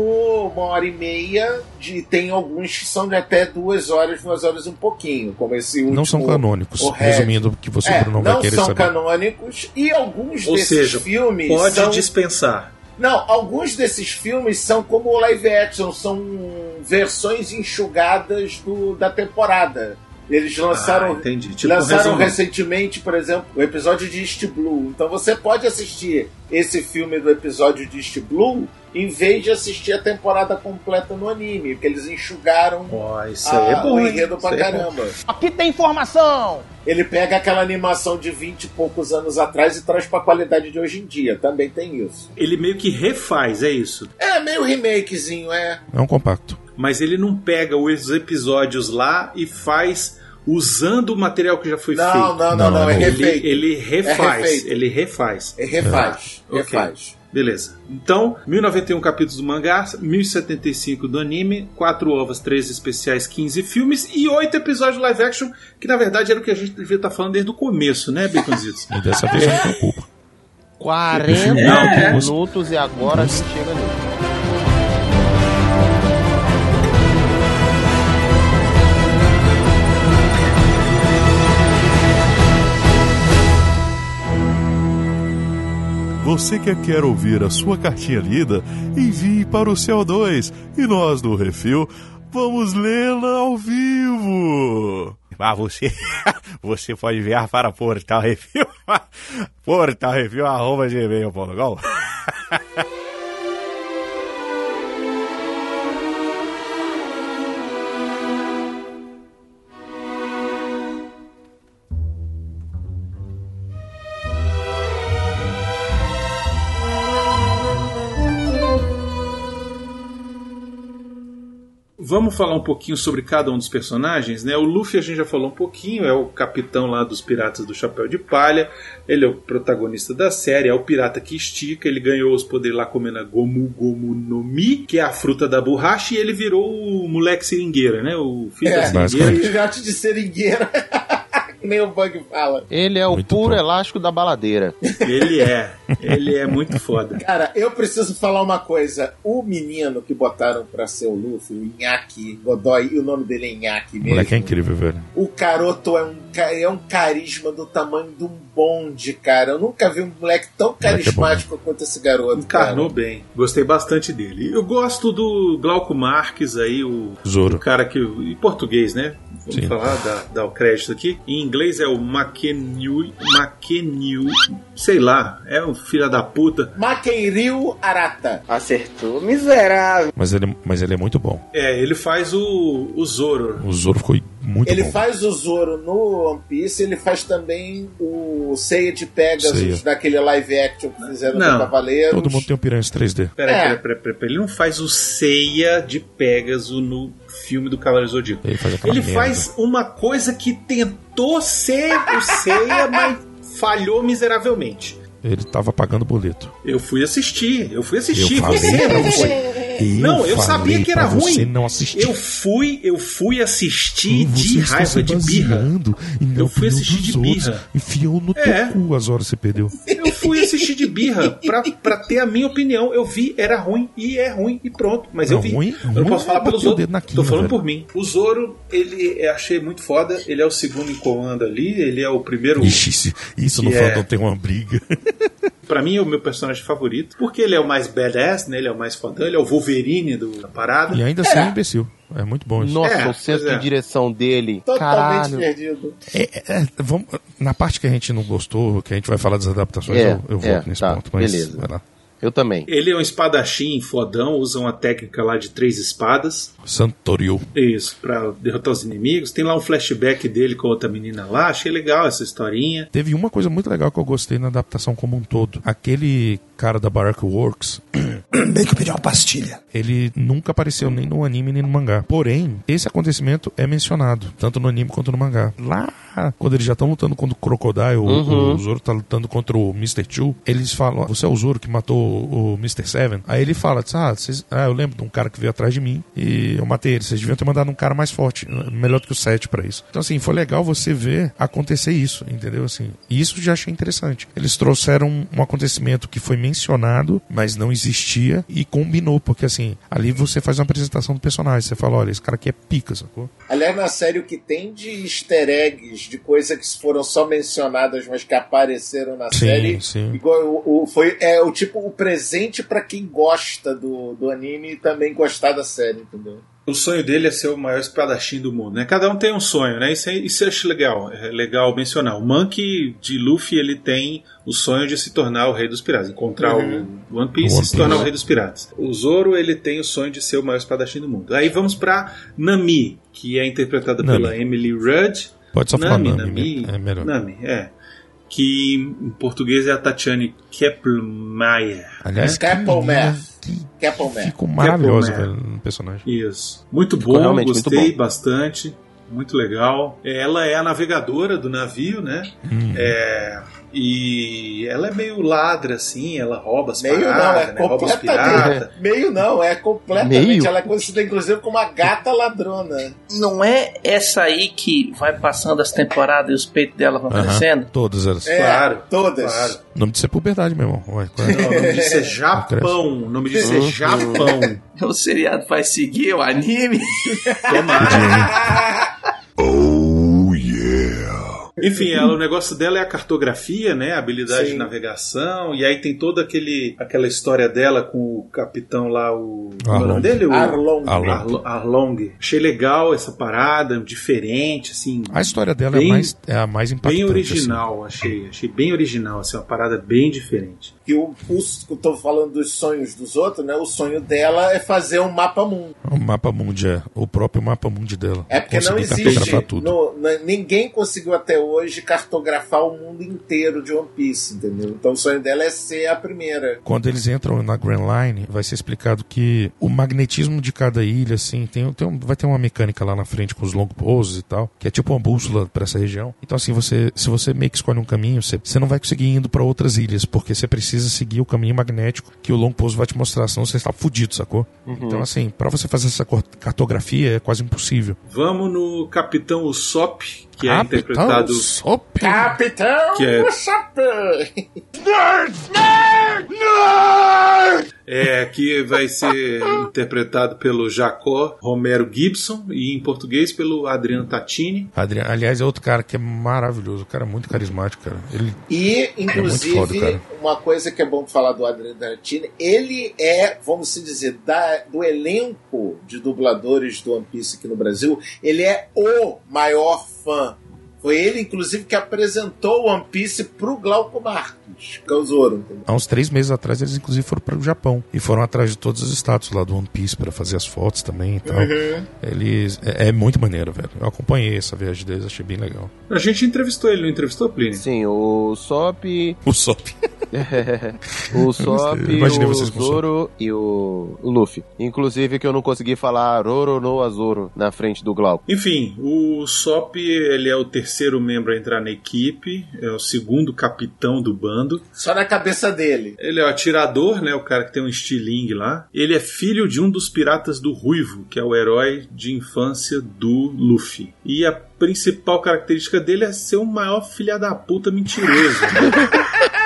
uma hora e meia. De, tem alguns que são de até duas horas, duas horas e um pouquinho, como esse último. Não são canônicos. Resumindo, o que você É, Bruno vai não querer são saber. canônicos e alguns Ou desses seja, filmes pode são... dispensar. Não, alguns desses filmes são como live action, são versões enxugadas do, da temporada. Eles lançaram, Ah, entendi. Tipo, lançaram recentemente, por exemplo, o episódio de East Blue. Então você pode assistir esse filme do episódio de East Blue em vez de assistir a temporada completa no anime, porque eles enxugaram Ó, isso é a- bom. o enredo pra Isso aí é caramba. Aqui tem informação! Ele pega aquela animação de 20 e poucos anos atrás e traz pra qualidade de hoje em dia. Também tem isso. Ele meio que refaz, é isso. É meio remakezinho, é. É um compacto. Mas ele não pega os episódios lá e faz usando o material que já foi Não, feito. não, não, Não, não, é. Ele, refeito. ele refaz. refeito. ele refaz. É refaz, Ok. refaz. Beleza. Então, 1091 capítulos do mangá, 1075 do anime, 4 ovas, 13 especiais, 15 filmes e 8 episódios live action, que na verdade era o que a gente devia estar falando desde o começo, né, Baconzitos? E dessa vez eu não tenho culpa. 40 Não, minutos e agora a gente chega nele. Você que quer ouvir a sua cartinha lida, envie para o CO2 e nós do Refil vamos lê-la ao vivo. Ah, você, você pode enviar para Portal Refil, Portal Refil, arroba gmail.com. Vamos falar um pouquinho sobre cada um dos personagens, né? O Luffy a gente já falou um pouquinho, é o capitão lá dos Piratas do Chapéu de Palha. Ele é o protagonista da série, é o pirata que estica. Ele ganhou os poderes lá comendo a Gomu Gomu no Mi, que é a fruta da borracha, e ele virou o moleque seringueira, né? O filho da É, seringueira. filhote de seringueira. Nem o Bug fala. Ele é o Muito puro bom. elástico da baladeira. Ele é. Ele é muito foda. Cara, eu preciso falar uma coisa. O menino que botaram pra ser o Luffy, o Inaki Godoy, e o nome dele é Inaki O mesmo. moleque é incrível, velho. O Caroto é um, é um carisma do tamanho de um bonde, cara. Eu nunca vi um moleque tão é bom, carismático quanto esse garoto. Encarnou cara. bem. Gostei bastante dele. Eu gosto do Glauco Marques aí, o, Zoro. o cara que. Em português, né? Vamos Sim. falar, dar, dar o crédito aqui. Em inglês é o McKenyu. McKenyu. Sei lá, é um filho da puta. Makenryu Arata. Acertou, miserável. Mas ele, mas ele é muito bom. É, ele faz o, o Zoro. O Zoro ficou muito Ele bom. faz o Zoro no One Piece, ele faz também o Seiya de Pegasus Seiya. daquele live action que fizeram Não. do Cavaleiros. Todo mundo tem um piranhas 3D. Peraí, É. peraí, peraí, peraí, peraí. Ele não faz o Seiya de Pegasus no filme do Cavaleiro Zodíaco. Ele faz Ele faz uma coisa que tentou ser o Seiya, mas falhou miseravelmente. Ele tava pagando boleto. Eu fui assistir, eu fui assistir. Eu falei você pra você. Eu não, eu sabia que era ruim. não. Eu fui, eu fui assistir de raiva, de birra. Eu fui assistir de outros. birra. Enfiou no É. teu cu as horas que você perdeu. Eu fui assistir de birra pra, pra ter a minha opinião. Eu vi, era ruim e é ruim e pronto. Mas eu Não, vi. ruim- eu não posso falar é pelos bater o outros. Tô falando velho. por mim. O Zoro, ele eu achei muito foda. Ele é o segundo em comando ali. Ele é o primeiro. Ixi, isso- isso no Que é- fandom tem uma briga. Pra mim é o meu personagem favorito. Porque ele é o mais badass, né? Ele é o mais fodão. Ele é o Wolverine do, da parada. E ainda assim é um imbecil. É muito bom isso. Nossa, É, o senso pois é. de direção dele. Totalmente Caralho. perdido. É, é, vamos, na parte que a gente não gostou, que a gente vai falar das adaptações, É, eu, eu é, volto nesse tá, ponto. Mas beleza. vai lá. Eu também. Ele é um espadachim fodão. Usa uma técnica lá de três espadas. Santorio. Isso, pra derrotar os inimigos. Tem lá um flashback dele com outra menina lá. Achei legal essa historinha. Teve uma coisa muito legal que eu gostei na adaptação como um todo. Aquele cara da Barack Works, Bem que eu pedi uma pastilha. ele nunca apareceu nem no anime nem no mangá. Porém, esse acontecimento é mencionado, tanto no anime quanto no mangá. Lá, quando eles já estão lutando contra o Crocodile, o- Uhum. o Zoro tá lutando contra o Mr. Two, eles falam, você é o Zoro que matou o Mr. Seven? Aí ele fala, ah, vocês- ah, eu lembro de um cara que veio atrás de mim e eu matei ele. Vocês deviam ter mandado um cara mais forte, melhor do que o Sete pra isso. Então, assim, foi legal você ver acontecer isso, entendeu? Assim, e isso já achei interessante. Eles trouxeram um acontecimento que foi mencionado, mas não existia e combinou, porque assim, ali você faz uma apresentação do personagem. Você fala, olha, esse cara aqui é pica, sacou? Aliás, na série, o que tem de easter eggs, de coisas que foram só mencionadas, mas que apareceram na Sim, série, sim. igual o, o- foi é o tipo o presente pra quem gosta do, do anime e também gostar da série, entendeu? O sonho dele é ser o maior espadachim do mundo, né? Cada um tem um sonho, né? Isso, é- isso eu acho legal, é legal mencionar. O Monkey de Luffy, ele tem o sonho de se tornar o rei dos piratas, encontrar Uhum. o One Piece e se tornar o rei dos piratas. O Zoro, ele tem o sonho de ser o maior espadachim do mundo. Aí vamos pra Nami, que é interpretada Nami. pela Emily Rudd. Pode só falar Nami, Nami, Nami, é melhor. Nami, é. Que em português é a Tatiane Kepelmeyer. Aliás, Capelmare. ficou maravilhosa Capelmare. velho, no personagem. Isso. Muito Ficou bom, realmente muito gostei bom. bastante. Muito legal. Ela é a navegadora do navio, né? Hum. É, e ela é meio ladra, assim, ela rouba as Meio não, paradas, é né? rouba os. Meio não, é completamente. Meio? Ela é conhecida inclusive como uma gata ladrona. Não é essa aí que vai passando as temporadas e os peitos dela vão Aham, crescendo? Todas elas. É, Claro, todas. claro. O nome disso é puberdade, meu irmão. Ué, qual é? Não, o nome disso é Japão. O nome disso é Uhum. Japão. O seriado vai seguir o anime? Tomara. Enfim, ela, o negócio dela é a cartografia, né? A habilidade Sim. de navegação. E aí tem toda aquele, aquela história dela com o capitão lá, o. É o Arlong. nome dele? O- Arlong. Arlong. Arlo- Arlong. Achei legal essa parada, diferente, assim. A história dela Bem- é, mais, é a mais impactante. Bem assim. original, achei. Achei bem original, assim, uma parada bem diferente. Que o, o, eu tô falando dos sonhos dos outros, né? O sonho dela é fazer um mapa mundo. O mapa mundi é o próprio mapa mundi dela. É porque não existe. no- na- ninguém conseguiu até hoje hoje cartografar o mundo inteiro de One Piece, entendeu? Então o sonho dela é ser a primeira. Quando eles entram na Grand Line, vai ser explicado que o magnetismo de cada ilha, assim, tem, tem um- vai ter uma mecânica lá na frente com os long poses e tal, que é tipo uma bússola pra essa região. Então, assim, você, se você meio que escolhe um caminho, você, você não vai conseguir ir indo pra outras ilhas, porque você precisa seguir o caminho magnético que o long pose vai te mostrar, senão você está fudido, sacou? Uhum. Então, assim, pra você fazer essa cartografia é quase impossível. Vamos no Capitão Usopp, que é Capitão interpretado. Usopp? Capitão Que é-! Nerd! Nerd! Nerd! É, que vai ser interpretado pelo Jacó Romero Gibson e em português pelo Adriano Tatini. Adriano, aliás, é outro cara que é maravilhoso, o cara é muito carismático, cara. Ele E, É inclusive, foda, cara. uma coisa que é bom falar do Adriano Tarantino, ele é, vamos se dizer, da- do elenco de dubladores do One Piece aqui no Brasil, ele é o maior fã. Foi ele, inclusive, que apresentou o One Piece pro Glauco Marques, que é o Zoro, entendeu? Há uns três meses atrás, eles inclusive foram para o Japão e foram atrás de todos os status lá do One Piece para fazer as fotos também e tal. Uhum. Eles é, é muito maneiro, velho. Eu acompanhei essa viagem deles, achei bem legal. A gente entrevistou ele, não entrevistou, Plínio? Sim, o Sop. O Sop. o Sop, o vocês com o Zoro e o o Luffy. Inclusive que eu não consegui falar Roro no Azoro na frente do Glauco. Enfim, o Sop ele é o terceiro membro a entrar na equipe, é o segundo capitão do bando. Só na cabeça dele. Ele é o atirador, né? O cara que tem um estilingue lá. Ele é filho de um dos piratas do Ruivo, que é o herói de infância do Luffy. E a principal característica dele é ser o maior filha da puta mentiroso.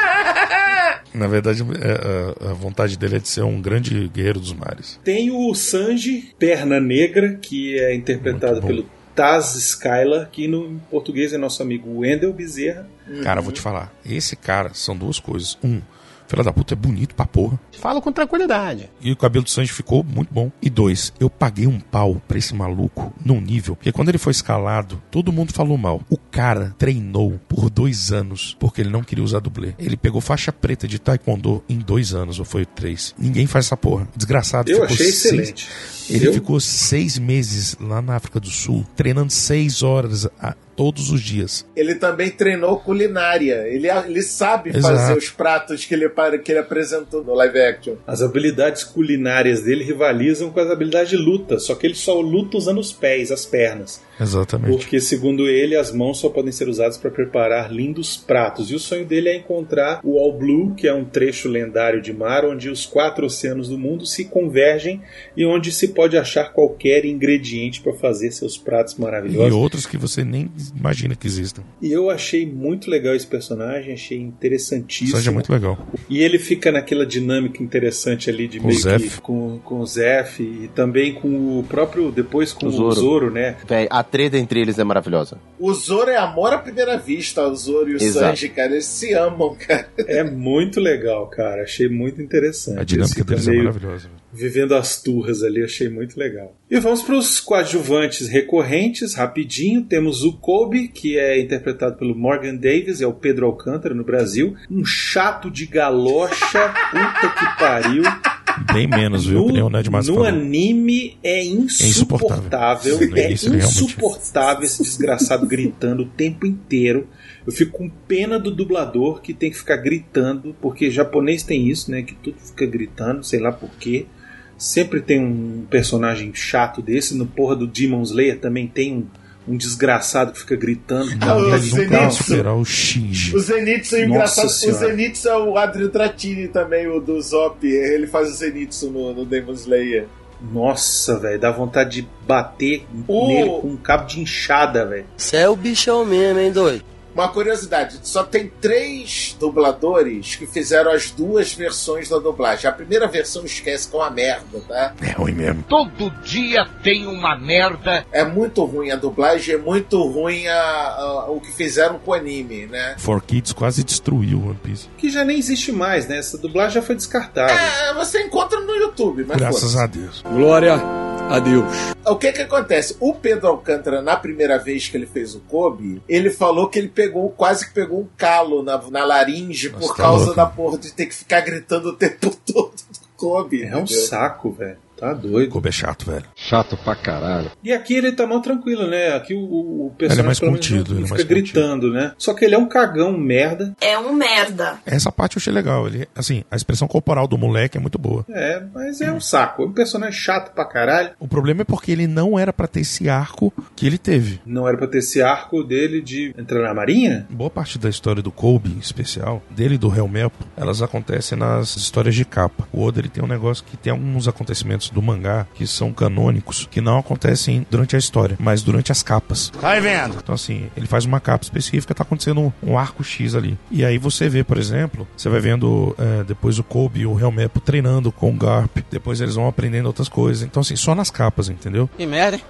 Na verdade, é, a, a vontade dele é de ser um grande guerreiro dos mares. Tem o Sanji, Perna Negra, que é interpretado pelo Taz Skylar, que no em português é nosso amigo Wendel Bezerra. Cara, vou te falar. Esse cara são duas coisas. Um, filho da puta é bonito pra porra. Falo com tranquilidade. E o cabelo do Sanji ficou muito bom. E dois, eu paguei um pau pra esse maluco num nível. Porque quando ele foi escalado, todo mundo falou mal. O cara treinou por dois anos porque ele não queria usar dublê. Ele pegou faixa preta de taekwondo em dois anos, ou foi três. Ninguém faz essa porra. Desgraçado. Eu ficou achei seis- excelente. Ele ficou seis meses lá na África do Sul, treinando seis horas a- todos os dias. Ele também treinou culinária. Ele, ele sabe Exato. fazer os pratos que ele, que ele apresentou no live action. As habilidades culinárias dele rivalizam com as habilidades de luta, só que ele só luta usando os pés, as pernas. Exatamente. Porque, segundo ele, as mãos só podem ser usadas para preparar lindos pratos. E o sonho dele é encontrar o All Blue, que é um trecho lendário de mar onde os quatro oceanos do mundo se convergem e onde se pode achar qualquer ingrediente para fazer seus pratos E maravilhosos. outros que você nem imagina que existam. E eu achei muito legal esse personagem, achei interessantíssimo. Sanji é muito legal. E ele fica naquela dinâmica interessante ali de Com o meio que Zef. com, com o Zef e também com o próprio depois com O o Zoro. Zoro, né? Véi, a treta entre eles é maravilhosa. O Zoro é amor à primeira vista, o Zoro e o Exato. Sanji, cara. Eles se amam, cara. É muito legal, cara. Achei muito interessante. A dinâmica deles é meio maravilhosa. Vivendo as turras ali, achei muito legal. E vamos para os coadjuvantes recorrentes, rapidinho. Temos o Kobe, que é interpretado pelo Morgan Davis, é o Pedro Alcântara no Brasil. Um chato de galocha, puta que pariu. Bem menos, viu? Que nem o Ned no falou. anime é insuportável. insuportável. No É início, realmente. insuportável esse desgraçado gritando o tempo inteiro. Eu fico com pena do dublador que tem que ficar gritando, porque japonês tem isso, né? Que tudo fica gritando, sei lá por quê. Sempre tem um personagem chato desse. No porra do Demon Slayer também tem um, um desgraçado que fica gritando. Ah, o Tá de Zenitsu. superar o Shinji. O Zenitsu é engraçado. O. Zenitsu é o Adrio Trattini também, o do Zop. Ele faz o Zenitsu no, no Demon Slayer. Nossa, velho, dá vontade de bater O- nele com um cabo de enxada, velho. Você é o bichão mesmo, hein, doido? Uma curiosidade, só tem três dubladores que fizeram as duas versões da dublagem. A primeira versão esquece que é uma merda, tá? É ruim mesmo. Todo dia tem uma merda. É muito ruim a dublagem, é muito ruim a, a- o que fizeram com o anime, né? For Kids quase destruiu o One Piece. Que já nem existe mais, né? Essa dublagem já foi descartada. É, você encontra no YouTube, mas Graças a Deus. Glória a Deus. O que que acontece? O Pedro Alcântara, na primeira vez que ele fez o Kobe, ele falou que ele pegou, quase que pegou um calo na, na laringe Nossa, por tá causa louco. da porra de ter que ficar gritando o tempo todo do Kobe. É um entendeu? saco, velho. Tá doido. Kobe é chato, velho. Chato pra caralho. E aqui ele tá mal tranquilo, né? Aqui o, o, o personagem Ele é mais contido, ele é fica mais gritando, né? Só que ele é um cagão, um merda. É um merda. Essa parte eu achei legal. Ele, assim, a expressão corporal do moleque é muito boa. É, mas é um saco. É um personagem chato pra caralho. O problema é porque ele não era pra ter esse arco que ele teve. Não era pra ter esse arco dele de entrar na marinha? Boa parte da história do Kobe, em especial, dele e do Helmepo, elas acontecem nas histórias de capa. O Oda ele tem um negócio que tem alguns acontecimentos do mangá que são canônicos, que não acontecem durante a história, mas durante as capas. Vai vendo. Então, assim, ele faz uma capa específica, tá acontecendo um, um arco X ali. E aí você vê, por exemplo, você vai vendo é, depois o Kobe e o Helmepo treinando com o Garp, depois eles vão aprendendo outras coisas. Então, assim, só nas capas, entendeu? Que merda, hein?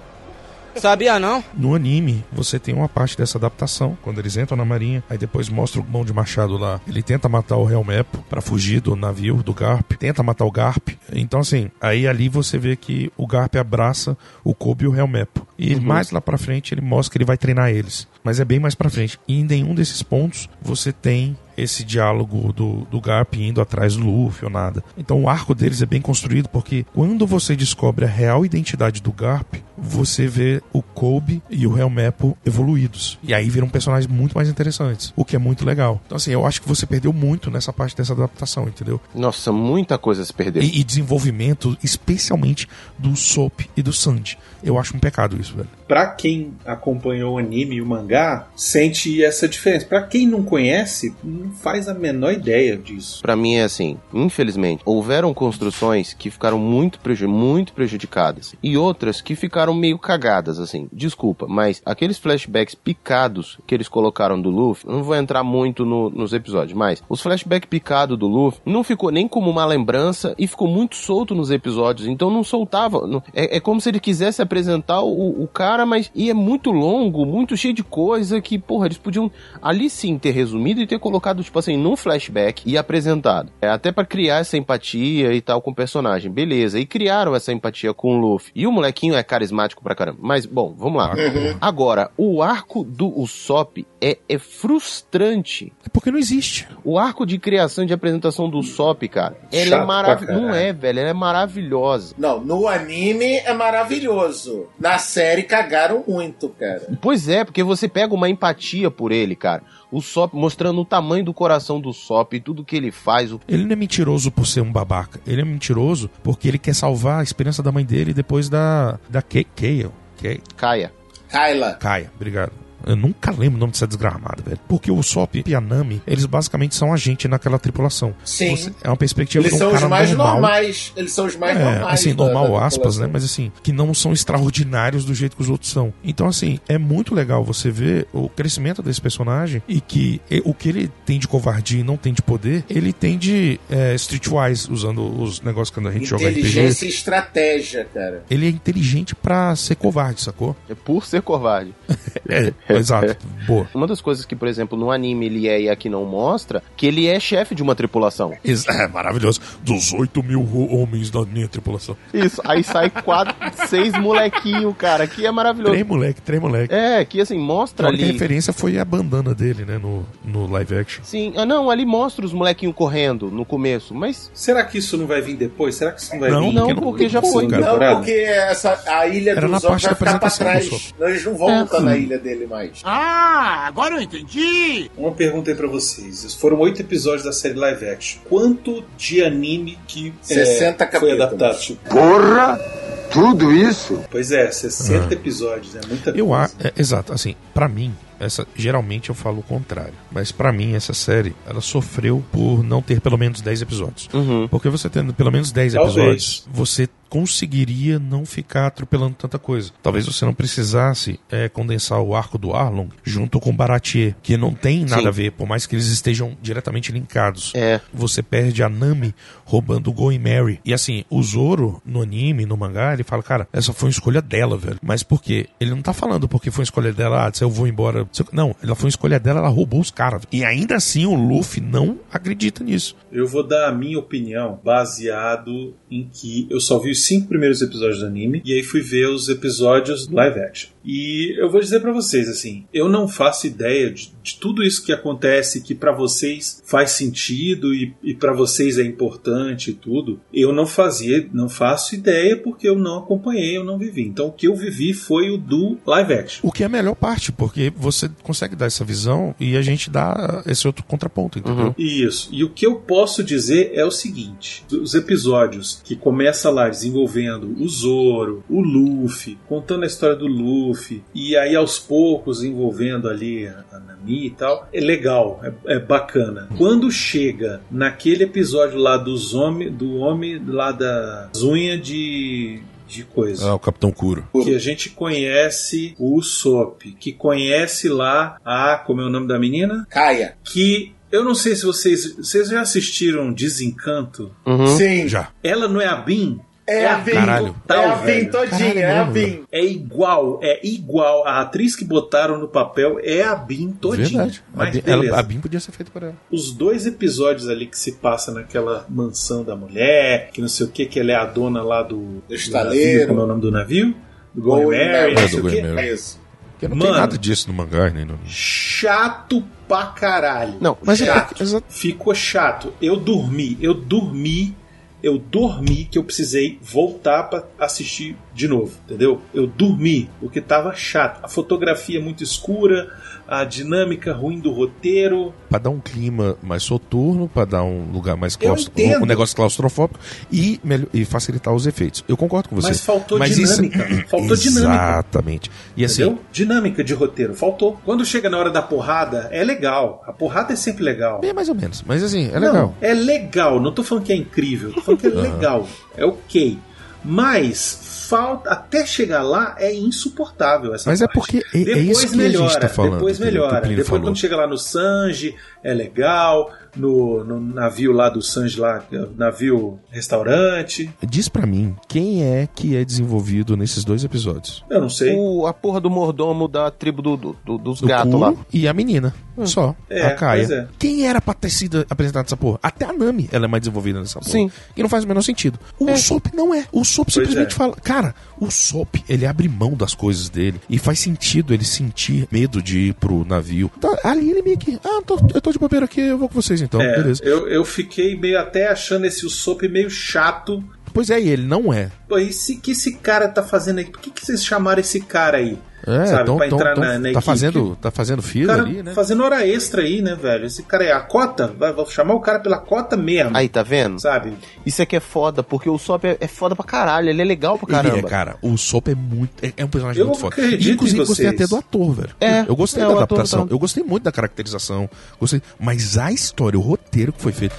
Sabia não? No anime, você tem uma parte dessa adaptação, quando eles entram na marinha, aí depois mostra o mão de machado lá. Ele tenta matar o Helmepo pra fugir do navio, do Garp, tenta matar o Garp. Então, assim, aí ali você vê que o Garp abraça o Kobe e o Helmepo. E mais lá pra frente ele mostra que ele vai treinar eles. Mas é bem mais pra frente. E em nenhum desses pontos você tem esse diálogo do, do Garp indo atrás do Luffy ou nada. Então o arco deles é bem construído porque quando você descobre a real identidade do Garp, você vê o Kobe e o Helmepo evoluídos. E aí viram personagens muito mais interessantes, o que é muito legal. Então assim, eu acho que você perdeu muito nessa parte dessa adaptação, entendeu? Nossa, muita coisa se perdeu. E, e desenvolvimento, especialmente do Soap e do Sandy. Eu acho um pecado isso, velho. Pra quem acompanhou o anime e o mangá, sente essa diferença. Pra quem não conhece, faz a menor ideia disso. Pra mim é assim, infelizmente, houveram construções que ficaram muito, preju muito prejudicadas e outras que ficaram meio cagadas, assim. Desculpa, mas aqueles flashbacks picados que eles colocaram do Luffy, não vou entrar muito no- nos episódios, mas os flashbacks picados do Luffy não ficou nem como uma lembrança e ficou muito solto nos episódios, então não soltava. não- é, é como se ele quisesse apresentar o, o cara, mas e é muito longo, muito cheio de coisa que, porra, eles podiam ali sim ter resumido e ter colocado, tipo assim, num flashback e apresentado. É até pra criar essa empatia e tal com o personagem. Beleza, e criaram essa empatia com o Luffy. E o molequinho é carismático pra caramba. Mas, bom, vamos lá. Uhum. Agora, o arco do Usopp é, é frustrante. É porque não existe. O arco de criação e de apresentação do Usopp, cara, ela Chato é maravilhosa. Não é, velho, ela é maravilhosa. Não, no anime é maravilhoso. Na série cagaram muito, cara. Pois é, porque você pega uma empatia por ele, cara. O Sop mostrando o tamanho do coração do Sop e tudo que ele faz. O... Ele não é mentiroso por ser um babaca. Ele é mentiroso porque ele quer salvar a esperança da mãe dele depois da. da Ke- Kale. Ke- Kaia. Kaia, obrigado. Eu nunca lembro o nome dessa desgramada, velho. Porque o Sop e a Nami, eles basicamente são agente naquela tripulação. Sim. Você- é uma perspectiva Eles de um são os cara mais normal. normais. Eles são os mais É, normais. assim, da- normal da aspas, população. né? Mas assim, que não são extraordinários do jeito que os outros são. Então, assim, é muito legal você ver o crescimento desse personagem e que e- o que ele tem de covardia e não tem de poder, ele tem de é, streetwise, usando os negócios quando a gente joga Inteligência RPG. e estratégia, cara. Ele é inteligente pra ser covarde, sacou? É por ser covarde. É, exato. Boa. Uma das coisas que, por exemplo, no anime ele é e aqui não mostra, que ele é chefe de uma tripulação. Ex- É maravilhoso. Dos 8 mil homens da minha tripulação. Isso, aí sai quatro, seis molequinho, cara, que é maravilhoso. Três moleque, três moleque. É, que assim, mostra A única ali. referência foi a bandana dele, né? No, no live action. Sim, ah, não, ali mostra os molequinhos correndo no começo, mas. Será que isso não vai vir depois? Será que isso não vai Não, vir? não, no- porque já foi. Não, porque essa, a ilha Era do na Zop parte da vai ficar pra trás. Não, eles não vão É, na ilha dele mais. Ah, agora eu entendi! Uma pergunta aí pra vocês. Foram oito episódios da série live action. Quanto de anime que é, 60 foi capítulos. adaptado? Tipo, Porra! Tudo isso? Pois é, 60 episódios, é muita Eu coisa. acho, exato, assim, pra mim, essa geralmente eu falo o contrário, mas pra mim essa série, ela sofreu por não ter pelo menos 10 episódios. Uhum. Porque você tendo pelo menos 10 Talvez. episódios, você conseguiria não ficar atropelando tanta coisa. Talvez você não precisasse é, condensar o arco do Arlong junto com o Baratier, que não tem nada Sim. a ver, por mais que eles estejam diretamente linkados. É. Você perde a Nami roubando o Going Mary. E assim, o Zoro, no anime, no mangá, ele fala, cara, essa foi uma escolha dela, velho. Mas por quê? Ele não tá falando porque foi uma escolha dela, ah, se eu vou embora. Não, ela foi uma escolha dela, ela roubou os caras. E ainda assim o Luffy não acredita nisso. Eu vou dar a minha opinião baseado em que eu só vi os cinco primeiros episódios do anime e aí fui ver os episódios live action. E eu vou dizer pra vocês assim, eu não faço ideia de, de tudo isso que acontece que pra vocês faz sentido e, e para vocês é importante e tudo. Eu não fazia, não faço ideia porque eu não acompanhei, eu não vivi. Então o que eu vivi foi o do live action. O que é a melhor parte, porque você consegue dar essa visão e a gente dá esse outro contraponto, entendeu? Isso. E o que eu posso dizer é o seguinte: os episódios que começa lá desenvolvendo o Zoro, o Luffy, contando a história do Luffy, e aí aos poucos envolvendo ali a a Nami e tal, é legal, é, é bacana. Quando chega naquele episódio lá dos homens, do homem lá das unhas de de coisa. Ah, o Capitão Kuro. Que a gente conhece o Usopp, que conhece lá a. Como é o nome da menina? Kaia. Que eu não sei se vocês. Vocês já assistiram Desencanto? Sim. Já. Ela não é a Bin? É a Bin. Caralho. É a velho. todinha, é a Bin. É igual, é igual. A atriz que botaram no papel é a Bin todinha. Verdade. A Mas Bin, beleza. ela- a Bin podia ser feita por ela. Os dois episódios ali que se passa naquela mansão da mulher, que não sei o que, que ela é a dona lá do, do estaleiro. navio, como é o nome do navio? Do Going Mary, não É, sei do o Mary. É isso. Porque não Mano. tem nada disso no mangá, nem no... Chato pra caralho. Não, Mas é chato. porque- exa- Ficou chato. Eu dormi, eu dormi, eu dormi que eu precisei voltar pra assistir de novo, entendeu? Eu dormi, porque tava chato. A fotografia é muito escura, a dinâmica ruim do roteiro. Pra dar um clima mais soturno, pra dar um lugar mais Eu claustro... entendo. um negócio claustrofóbico e, e facilitar os efeitos. Eu concordo com você. Mas faltou Mas dinâmica. Faltou dinâmica. Exatamente. E assim, Entendeu? Dinâmica de roteiro, faltou. Quando chega na hora da porrada, é legal. A porrada é sempre legal. é mais ou menos. Mas assim, é Não, legal. é legal. Não tô falando que é incrível, tô falando que é legal. É ok. Mas falta até chegar lá é insuportável essa Mas é parte. porque é- é depois isso que a gente melhora, tá falando, Depois melhora. Depois falou. quando chega lá no Sanji é legal, no, no navio lá do Sanji lá, é navio restaurante. Diz pra mim, quem é que é desenvolvido nesses dois episódios? Eu não sei. O, a porra do mordomo da tribo do, do- do- dos Do gatos lá. e a menina. Só. É, a Kaia. pois é. Quem era pra ter sido apresentada nessa porra? Até a Nami ela é mais desenvolvida nessa porra. Sim. Que não faz o menor sentido. O Sop não é. O Sop simplesmente é. fala. Cara, o Sop, ele abre mão das coisas dele. E faz sentido ele sentir medo de ir pro navio. Então, ali ele meio que. Ah, tô- eu tô de bobeira aqui, eu vou com vocês então. É, Beleza. eu, eu fiquei meio até achando esse Usopp meio chato. Pois é, e ele não é. Pô, e se que esse cara tá fazendo aí? Por que, que vocês chamaram esse cara aí? É, sabe, então, pra entrar então na, na tá, equipe? fazendo, tá fazendo fila cara ali, né? fazendo hora extra aí, né, velho? Esse cara é a cota? Vai, vou chamar o cara pela cota mesmo. Aí, tá vendo? Sabe? Isso aqui é foda, porque o Sop é, é foda pra caralho, ele é legal pra caramba. Ele é, cara. O Sop é muito. É, é um personagem Eu muito foda. acredito E, inclusive, em gostei até do ator, velho. É, eu gostei é, da adaptação. tá- Eu gostei muito da caracterização. Gostei. Mas a história, o roteiro que foi feito.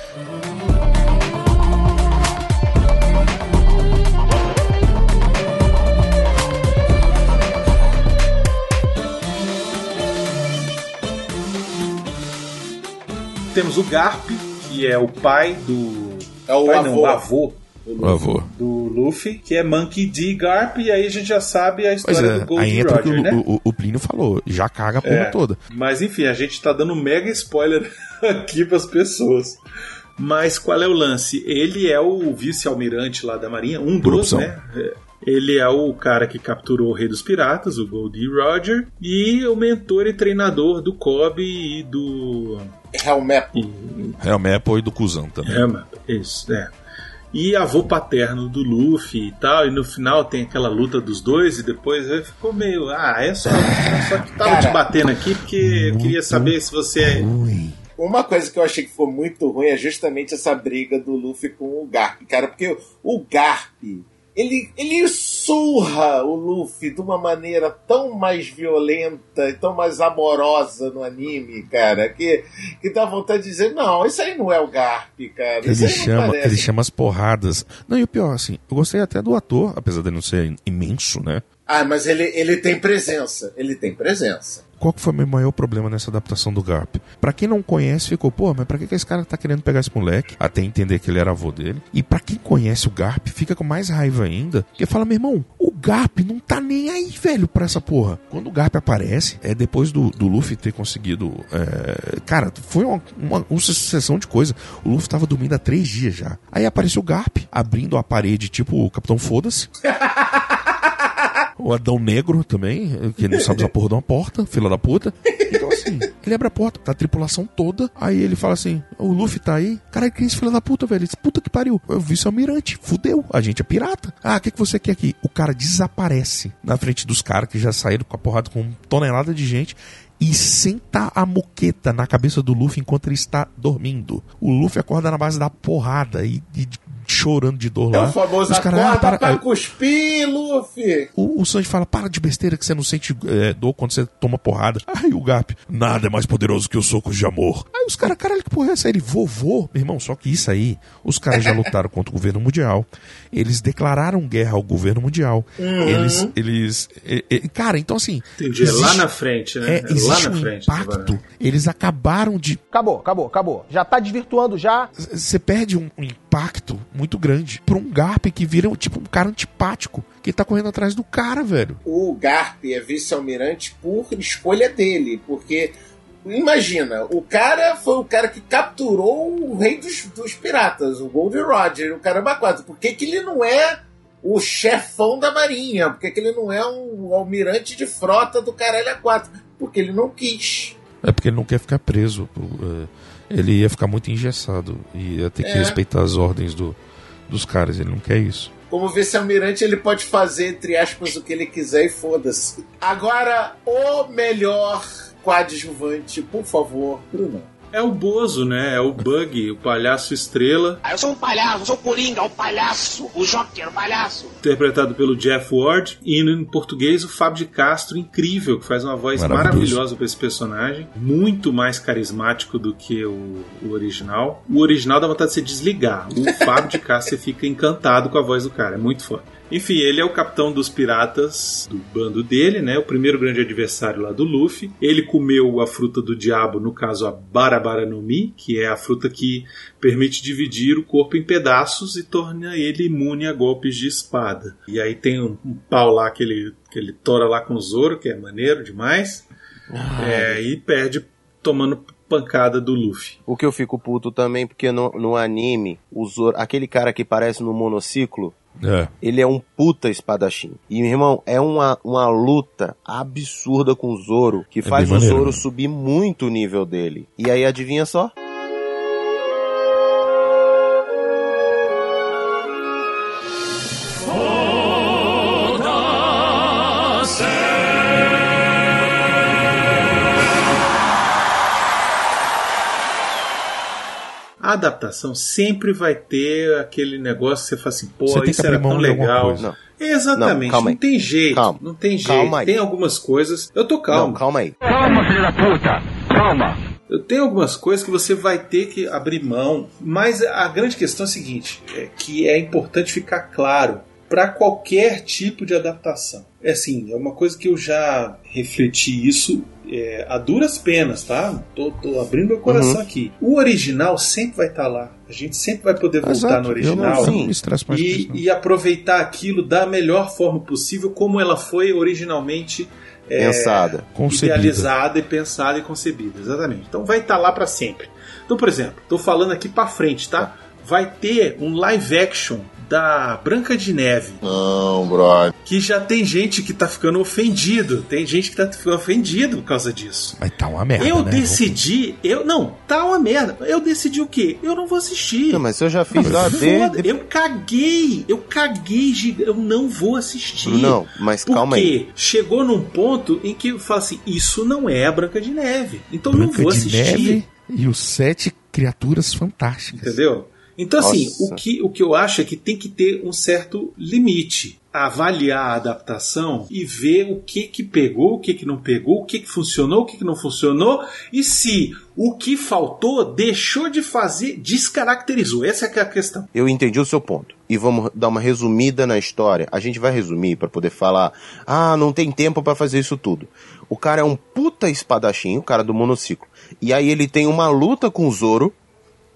Temos o Garp, que é o pai do. É o pai, avô. Não, o avô Por favor. do Luffy, que é Monkey D. Garp, e aí a gente já sabe a Pois história é, do Gold aí entra o que Roger, o, né? o, o Plínio falou. Já caga a porra É. toda. Mas enfim, a gente tá dando mega spoiler aqui pras pessoas. Mas qual é o lance? Ele é o vice-almirante lá da Marinha, um Por dos, opção. né? É. Ele é o cara que capturou o Rei dos Piratas, o Goldie Roger, e o mentor e treinador do Kobe e do. Helmep. É o Maple e do Cusão também. Hama. Isso, é. E avô paterno do Luffy e tal, e no final tem aquela luta dos dois, e depois ficou meio. Ah, é só, só que tava Cara, te batendo aqui porque eu queria saber se você. é Uma coisa que eu achei que foi muito ruim é justamente essa briga do Luffy com o Garp, cara, porque o Garp, ele, ele surra o Luffy de uma maneira tão mais violenta e tão mais amorosa no anime, cara, que, que dá vontade de dizer, não, isso aí não é o Garp, cara. Ele chama, parece." ele chama as porradas. Não, e o pior, assim, eu gostei até do ator, apesar dele não ser imenso, né? Ah, mas ele, ele tem presença, ele tem presença. Qual que foi o meu maior problema nessa adaptação do Garp? Pra quem não conhece, ficou, pô, mas pra que, que esse cara tá querendo pegar esse moleque? Até entender que ele era avô dele. E pra quem conhece o Garp, fica com mais raiva ainda. Porque fala, meu irmão, o Garp não tá nem aí, velho, pra essa porra. Quando o Garp aparece, é depois do, do Luffy ter conseguido. é, Cara, foi uma, uma, uma sucessão de coisa. O Luffy tava dormindo há três dias já. Aí apareceu o Garp, abrindo a parede, tipo o Capitão Foda-se. o Adão Negro também, que não sabe usar porra de uma porta, fila da puta. Então, assim, ele abre a porta, tá a tripulação toda. Aí ele fala assim: o Luffy tá aí. Caralho, quem é esse filho da puta, velho? Diz, puta que pariu. Eu vi seu almirante, fudeu. A gente é pirata. Ah, o que, que você quer aqui? O cara desaparece na frente dos caras que já saíram com a porrada com tonelada de gente e senta a moqueta na cabeça do Luffy enquanto ele está dormindo. O Luffy acorda na base da porrada e, e chorando de dor É lá. o famoso Os caras, acorda "Ah, para- pra cuspir, Luffy. o, o Sanji fala, para de besteira que você não sente é, dor quando você toma porrada. Aí o Garp, nada é mais poderoso que os socos de amor. Aí os caras, caralho, que porra é essa? Ele, vovô. Meu irmão, só que isso aí, os caras já lutaram contra o governo mundial. Eles declararam guerra ao governo mundial. Uhum. Eles, eles... e- e- cara, então assim... Entendi, é lá na frente, né? É, É lá existe na um frente, impacto. Eles acabaram de... Acabou, acabou, acabou. Já tá desvirtuando já. Você perde um, um impacto muito grande pra um Garp que vira tipo um cara antipático que tá correndo atrás do cara, velho. O Garp é vice-almirante por escolha dele, porque imagina, o cara foi o cara que capturou o rei dos, dos piratas, o Gold Roger, o Caramba 4. Por que, que ele não é o chefão da marinha? Por que, que ele não é um almirante de frota do Caralho 4? Porque ele não quis. É porque ele não quer ficar preso. é, Ele ia ficar muito engessado. E ia ter que É. respeitar as ordens do, dos caras. Ele não quer isso. Como vice-almirante, ele pode fazer, entre aspas, o que ele quiser e foda-se. Agora, o melhor coadjuvante, por favor, Bruno. É o Bozo, né? É o Bug, o palhaço estrela, Ah, eu sou um palhaço, eu sou o Coringa, o palhaço, o Joker, o palhaço. interpretado pelo Jeff Ward, e em português o Fábio de Castro, incrível, que faz uma voz maravilhosa para esse personagem, muito mais carismático do que o, o original. O original dá vontade de se desligar. O Fábio de Castro você fica encantado com a voz do cara, é muito foda. Enfim, ele é o capitão dos piratas do bando dele, né? O primeiro grande adversário lá do Luffy. Ele comeu a fruta do diabo, no caso a Barabara no Mi, que é a fruta que permite dividir o corpo em pedaços e torna ele imune a golpes de espada. E aí tem um, um pau lá que ele, que ele tora lá com o Zoro, que é maneiro demais. É, e perde tomando pancada do Luffy. O que eu fico puto também, porque no, no anime, o Zoro, aquele cara que parece no monociclo, É. ele é um puta espadachim. E, meu irmão, é uma, uma luta absurda com o Zoro, que faz bem o Zoro né? subir muito o nível dele. E aí, adivinha só? A adaptação sempre vai ter aquele negócio que você fala assim, pô, Você tem que isso era abrir mão tão legal. Exatamente, Não, não, calma tem jeito, Calma. não tem jeito. Calma aí. Tem algumas coisas. Eu tô calmo. Não, calma aí. Calma, filho da puta, calma. Eu tenho algumas coisas que você vai ter que abrir mão, mas a grande questão é a seguinte, é que é importante ficar claro para qualquer tipo de adaptação. É assim, é uma coisa que eu já refleti isso é, a duras penas, tá? Tô, tô abrindo meu coração Uhum. aqui. O original sempre vai estar lá. A gente sempre vai poder voltar Exato, no original não, com e, e aproveitar aquilo da melhor forma possível, como ela foi originalmente é, Pensada. Concebida. idealizada e pensada e concebida, exatamente. Então vai estar lá para sempre. Então, por exemplo, tô falando aqui para frente, tá? Vai ter um live action da Branca de Neve, Não, brother. que já tem gente que tá ficando ofendido, tem gente que tá ficando ofendido por causa disso. Mas tá uma merda, eu né? decidi, eu não, tá uma merda. Eu decidi o quê? Eu não vou assistir. Não, mas eu já fiz Não, a mas D. Foda, eu caguei, eu caguei, giga- eu não vou assistir. Não, mas calma aí. Porque chegou num ponto em que eu falo assim, isso não é a Branca de Neve. Então eu não Branca vou de assistir. Neve e os sete criaturas fantásticas. Entendeu? Então, assim, Nossa. o que, o que eu acho é que tem que ter um certo limite. Avaliar a adaptação e ver o que que pegou, o que que não pegou, o que que funcionou, o que que não funcionou e se o que faltou deixou de fazer, descaracterizou. Essa é a questão. Eu entendi o seu ponto. E vamos dar uma resumida na história. A gente vai resumir pra poder falar: ah, não tem tempo pra fazer isso tudo. O cara é um puta espadachim, o cara do monociclo. E aí ele tem uma luta com o Zoro.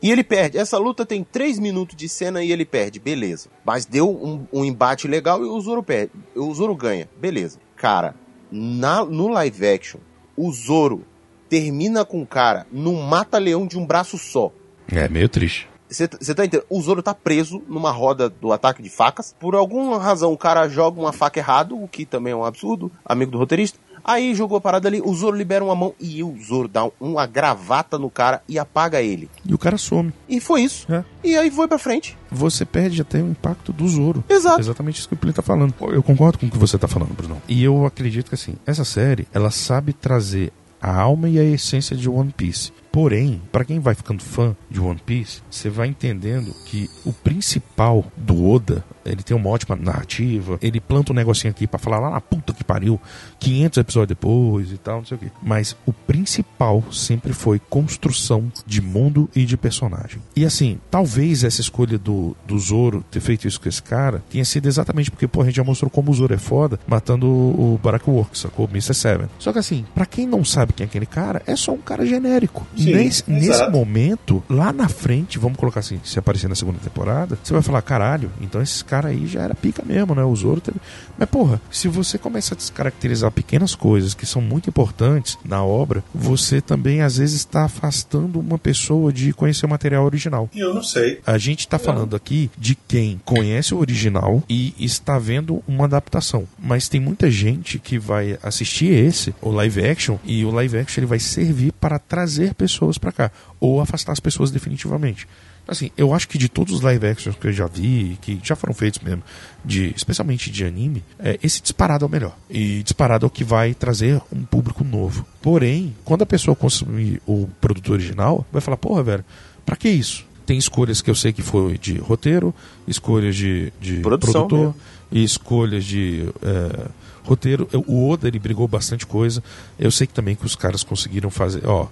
E ele perde. Essa luta tem 3 minutos de cena e ele perde. Beleza. Mas deu um, um embate legal e o Zoro perde. O Zoro ganha. Beleza. Cara, na, no live action, o Zoro termina com o cara num mata-leão de um braço só. É meio triste. Você tá entendendo? O Zoro tá preso numa roda do ataque de facas. Por alguma razão, o cara joga uma faca errado, o que também é um absurdo, amigo do roteirista. Aí jogou a parada ali, o Zoro libera uma mão e o Zoro dá uma gravata no cara e apaga ele. E o cara some. E foi isso. É. E aí foi pra frente. Você perde até o impacto do Zoro. Exato. Exatamente isso que o Plínio tá falando. Eu concordo com o que você tá falando, Bruno. E eu acredito que assim, essa série, ela sabe trazer a alma e a essência de One Piece. Porém, para quem vai ficando fã de One Piece, você vai entendendo que o principal do Oda, ele tem uma ótima narrativa, ele planta um negocinho aqui para falar lá na puta que pariu, 500 episódios depois e tal, não sei o quê. Mas o principal sempre foi construção de mundo e de personagem. E assim, talvez essa escolha do, do Zoro ter feito isso com esse cara tenha sido exatamente porque, pô, a gente já mostrou como o Zoro é foda matando o, Barak Works, sacou? O Mr. Seven. Só que assim, para quem não sabe quem é aquele cara, é só um cara genérico. Sim, nesse, nesse momento, lá na frente, vamos colocar assim, se aparecer na segunda temporada, você vai falar, caralho, então esse cara aí já era pica mesmo, né? O Zoro teve... Mas porra, se você começa a descaracterizar pequenas coisas que são muito importantes na obra, você também às vezes está afastando uma pessoa de conhecer o material original. Eu não sei. A gente está falando aqui de quem conhece o original e está vendo uma adaptação. Mas tem muita gente que vai assistir esse, o live action, e o live action ele vai servir para trazer pessoas para cá ou afastar as pessoas definitivamente. Assim, eu acho que de todos os live actions que eu já vi, que já foram feitos mesmo, de, especialmente de anime, é, esse disparado é o melhor. E disparado é o que vai trazer um público novo. Porém, quando a pessoa consumir o produto original, vai falar, porra, velho, pra que isso? Tem escolhas que eu sei que foi de roteiro, escolhas de, de Produção produtor, mesmo. e escolhas de é, roteiro. O Oda ele brigou bastante coisa. Eu sei que também que os caras conseguiram fazer, ó,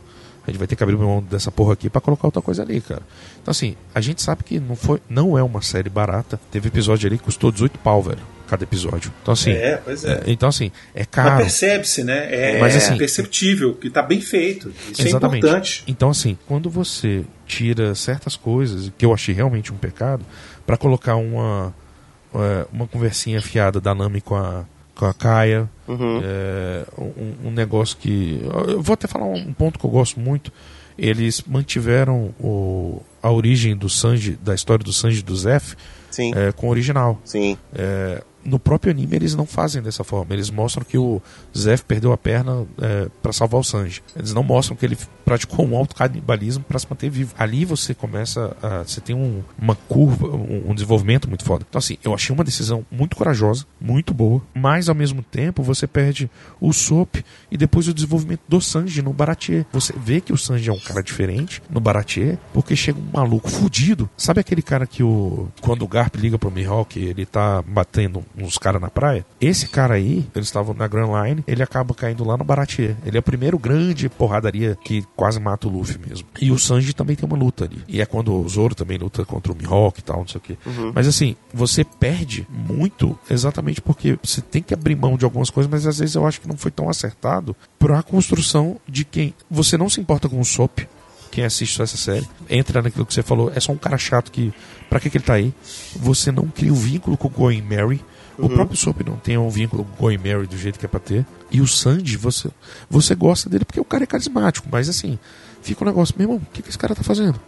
a gente vai ter que abrir mão dessa porra aqui pra colocar outra coisa ali, cara. Então assim, a gente sabe que não foi, não é uma série barata. Teve episódio ali que custou 18 pau, velho, cada episódio. Então assim, É, pois é. então assim, é Mas caro. percebe-se, né? É, Mas, assim- perceptível que tá bem feito. Isso Exatamente. é importante. Então, assim, quando você tira certas coisas, que eu achei realmente um pecado, pra colocar uma, é, uma conversinha fiada da Nami com a, com a Kaia, é, um, um negócio que. Eu vou até falar um ponto que eu gosto muito. Eles mantiveram o, a origem do Sanji, da história do Sanji do Zef, é, com o original. Sim. É, no próprio anime eles não fazem dessa forma. Eles mostram que o Zef perdeu a perna é, para salvar o Sanji. Eles não mostram que ele praticou um alto canibalismo para se manter vivo. Ali você começa a. Você tem um- uma curva, um, um desenvolvimento muito foda. Então, assim, eu achei uma decisão muito corajosa, muito boa, mas ao mesmo tempo você perde o Sop e depois o desenvolvimento do Sanji no Baratier. Você vê que o Sanji é um cara diferente no Baratier, porque chega um maluco fudido. Sabe aquele cara que o. Quando o Garp liga pro Mihawk, ele tá batendo uns caras na praia? Esse cara aí, eles estavam na Grand Line, ele acaba caindo lá no Baratier. Ele é o primeiro grande porradaria que quase mata o Luffy mesmo. E o Sanji também tem uma luta ali. E é quando o Zoro também luta contra o Mihawk e tal, não sei o quê. Uhum. Mas assim, você perde muito exatamente porque você tem que abrir mão de algumas coisas, mas às vezes eu acho que não foi tão acertado pra construção de quem. Você não se importa com o Sop, quem assiste só essa série, entra naquilo que você falou, é só um cara chato que. Pra que, que ele tá aí? Você não cria um vínculo com o Going Mary. O Uhum. próprio Sop não tem um vínculo com o Going Mary do jeito que é pra ter. E o Sandy, você, você gosta dele porque o cara é carismático, mas assim, fica um negócio, meu irmão, o que, que esse cara tá fazendo?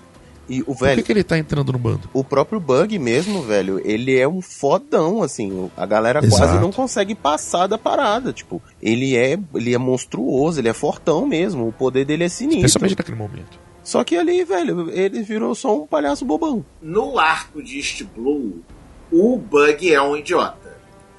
E o Por velho. que, que ele tá entrando no bando? O próprio Bug mesmo, velho, ele é um fodão, assim. A galera quase Exato. não consegue passar da parada. Tipo, ele é, ele é monstruoso, ele é fortão mesmo. O poder dele é sinistro. Especialmente naquele momento. Só que ali, velho, ele virou só um palhaço bobão. No arco de East Blue, o Bug é um idiota.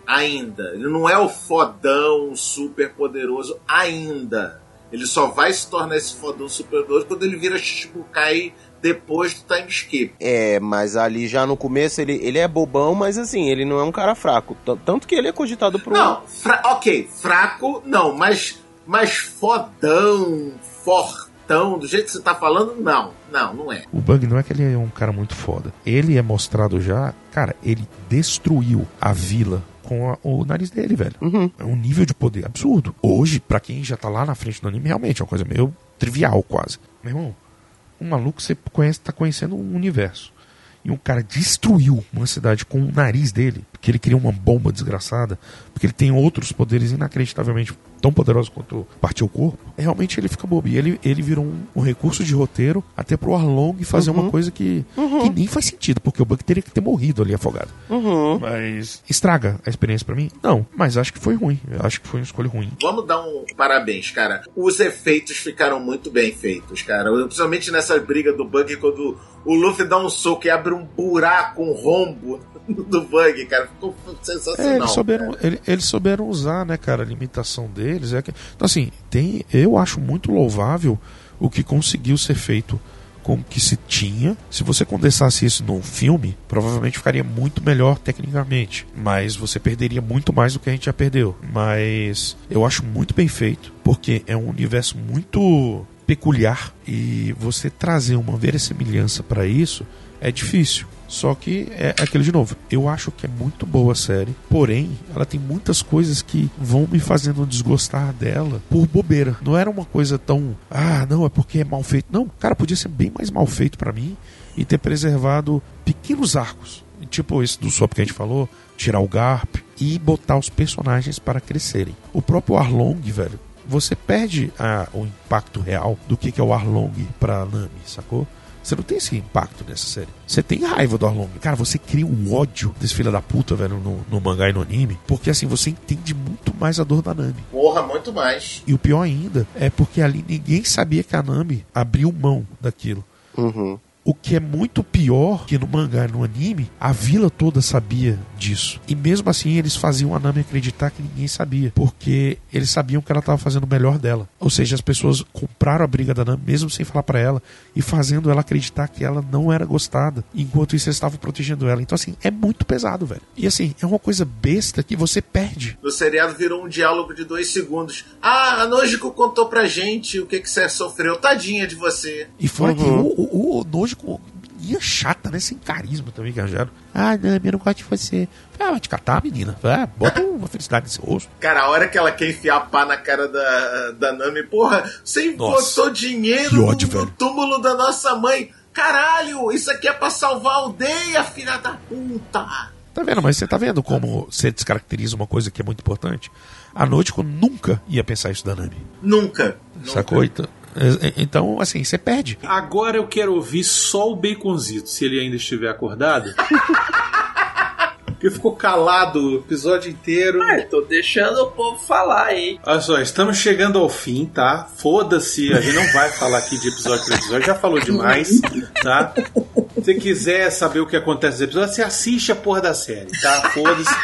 Ainda. Ele não é o fodão super poderoso ainda. Ele só vai se tornar esse fodão super poderoso quando ele vira Shichibukai depois do time skip. É, mas ali já no começo ele, ele é bobão, mas assim, ele não é um cara fraco. T- Tanto que ele é cogitado pro. Não, fra- ok, fraco, não, mas, mas fodão, fortão, do jeito que você tá falando, não. Não, não é. O Bug não é que ele é um cara muito foda. Ele é mostrado já, cara, ele destruiu a vila com a- o nariz dele, velho. É um nível de poder absurdo. Hoje, pra quem já tá lá na frente do anime, realmente é uma coisa meio trivial quase. Meu irmão, um maluco você conhece, tá conhecendo um universo. E um cara destruiu uma cidade com o nariz dele, porque ele criou uma bomba desgraçada, porque ele tem outros poderes inacreditavelmente tão poderosa quanto partir o corpo, realmente ele fica bobo. E ele, ele virou um, um recurso de roteiro até pro Arlong fazer Uhum. uma coisa que, que nem faz sentido, porque o Buck teria que ter morrido ali afogado. Uhum. Mas estraga a experiência pra mim? Não, mas acho que foi ruim. Eu acho que foi uma escolha ruim. Vamos dar um parabéns, cara. Os efeitos ficaram muito bem feitos, cara. Principalmente nessa briga do Bug, quando o Luffy dá um soco e abre um buraco, um rombo do Bug, cara. Ficou É, sensacional. eles souberam, ele- eles souberam usar, né, cara, a limitação deles. É que, então, assim, tem, eu acho muito louvável o que conseguiu ser feito com o que se tinha. Se você condensasse isso num filme, provavelmente ficaria muito melhor tecnicamente. Mas você perderia muito mais do que a gente já perdeu. Mas eu acho muito bem feito, porque é um universo muito peculiar e você trazer uma verossimilhança para isso é difícil. Só que é aquele de novo. Eu acho que é muito boa a série, porém, ela tem muitas coisas que vão me fazendo desgostar dela por bobeira. Não era uma coisa tão, ah, não, é porque é mal feito. Não, cara, podia ser bem mais mal feito para mim e ter preservado pequenos arcos. Tipo esse do Sop que a gente falou, tirar o Garp e botar os personagens para crescerem. O próprio Arlong, velho, você perde a- o impacto real do que, que é o Arlong pra Nami, sacou? Você não tem esse impacto nessa série. Você tem raiva do Arlong. Cara, você cria um ódio desse filho da puta, velho, no, no mangá e no anime. Porque assim, você entende muito mais a dor da Nami. Porra, muito mais. E o pior ainda é porque ali ninguém sabia que a Nami abriu mão daquilo. Uhum. O que é muito pior que no mangá e no anime, a vila toda sabia disso. E mesmo assim eles faziam a Nami acreditar que ninguém sabia, porque eles sabiam que ela estava fazendo o melhor dela. Ou seja, as pessoas compraram a briga da Nami mesmo sem falar para ela e fazendo ela acreditar que ela não era gostada. Enquanto isso eles estavam protegendo ela. Então assim, é muito pesado, velho. E assim, é uma coisa besta que você perde. No seriado virou um diálogo de dois segundos. Ah, a Nojiko contou pra gente o que, que você sofreu. Tadinha de você. E fora Uhum. que o, o, o Nojo ia chata, né? Sem carisma também arranjaram. Ah, Nami, eu não gosto de você. Ah, vai te catar, menina. Ah, bota uma felicidade nesse rosto. Cara, a hora que ela quer enfiar a pá na cara da, da Nami, porra, você botou dinheiro no, ódio, no túmulo da nossa mãe. Caralho, isso aqui é pra salvar a aldeia, filha da puta. Tá vendo? Mas você tá vendo como você descaracteriza uma coisa que é muito importante? A Noite nunca ia pensar isso da Nami. Nunca. Sacou? Então, é- é- então, assim, você perde. Agora eu quero ouvir só o Baconzito, se ele ainda estiver acordado. Porque ficou calado o episódio inteiro. Ah, tô deixando o povo falar aí. Olha só, estamos chegando ao fim, tá? Foda-se, a gente não vai falar aqui de episódio por episódio, já falou demais, tá? Se você quiser saber o que acontece nos episódios, você assiste a porra da série, tá? Foda-se.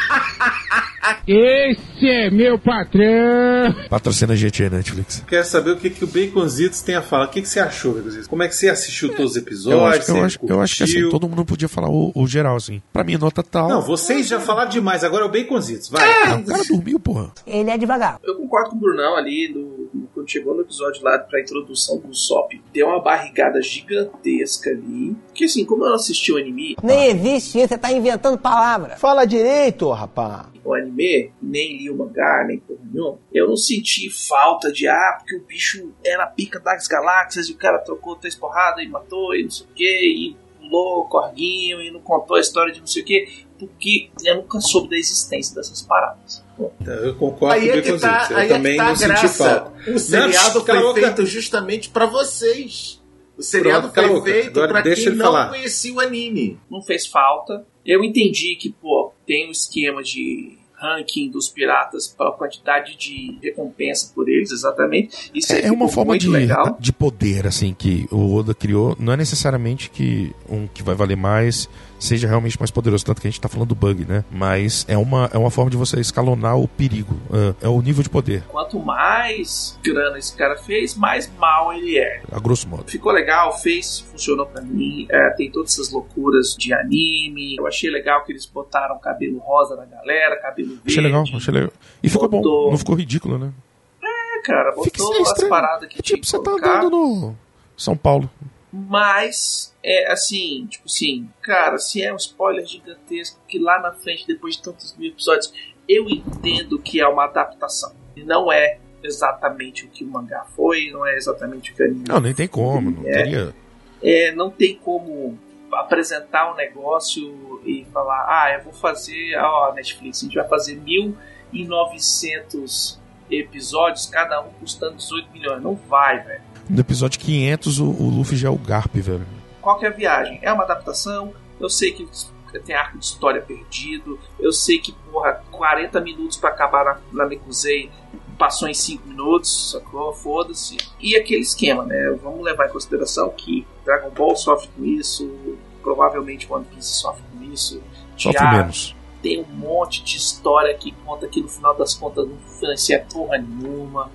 Esse é meu patrão. Patrocina a gente aí, Netflix. Quero saber o que, que o Baconzitos tem a falar. O que, que você achou, Baconzitos? Como é que você assistiu todos os episódios? Eu acho, eu Você acho, eu acho que assim, todo mundo podia falar o, o geral, assim. Pra mim, nota tal. Não, vocês já falaram demais, agora é o Baconzitos, vai. Ah, o cara dormiu, porra. Ele é devagar. Eu concordo com o Brunão ali, no- quando chegou no episódio lá pra introdução do Sop, deu uma barrigada gigantesca ali. Porque assim, como eu não assisti o anime, Nem existe isso, você tá inventando palavra. Fala direito, rapá. o anime, nem li o mangá, nem porra nenhuma, eu não senti falta de, ah, porque o bicho era pica das galáxias e o cara trocou três porradas e matou e não sei o que, e pulou o corguinho e não contou a história de não sei o que, porque eu nunca soube da existência dessas paradas. Eu concordo Aí com o é que Baconzitos. tá, eu aí é também que tá não a senti graça. falta. O seriado foi feito justamente pra vocês. O seriado Pronto, foi feito deixa quem ele não falar. conhecia o anime. Não fez falta. Eu entendi que, pô, tem um esquema de ranking dos piratas pela quantidade de recompensa por eles, exatamente. Isso É, é uma forma de, legal. de poder, assim, que o Oda criou. Não é necessariamente que um que vai valer mais seja realmente mais poderoso, tanto que a gente tá falando do bug, né? Mas é uma, é uma forma de você escalonar o perigo. É, é o nível de poder, Quanto mais grana esse cara fez, mais mal ele é. a grosso modo. Ficou legal, fez, funcionou pra mim. É, tem todas essas loucuras de anime. Eu achei legal que eles botaram cabelo rosa na galera, cabelo verde. Achei legal, achei legal. E ficou bom, Botou- não ficou ridículo, né? É, cara, Fica botou isso as paradas que Tipo, você tá andando no São Paulo. Mas, é assim, tipo assim, cara, se é um spoiler gigantesco que lá na frente, depois de tantos mil episódios, eu entendo que é uma adaptação. E não é exatamente o que o mangá foi, não é exatamente o que o anime Não, nem tem como, não É. teria. é, não tem como apresentar um negócio e falar, ah, eu vou fazer, ó, Netflix, a gente vai fazer 1900 episódios, cada um custando 18 milhões. Não vai, velho. No episódio 500, o, o Luffy já é o Garp, velho. Qual que é a viagem? É uma adaptação. Eu sei que tem arco de história perdido. Eu sei que, porra, 40 minutos pra acabar na, na Mekuzei passou em 5 minutos, sacou? Foda-se. E aquele esquema, né? Vamos levar em consideração que Dragon Ball sofre com isso, provavelmente One Piece sofre com isso. Sofre Diabo menos. tem um monte de história que conta que no final das contas não financia porra nenhuma,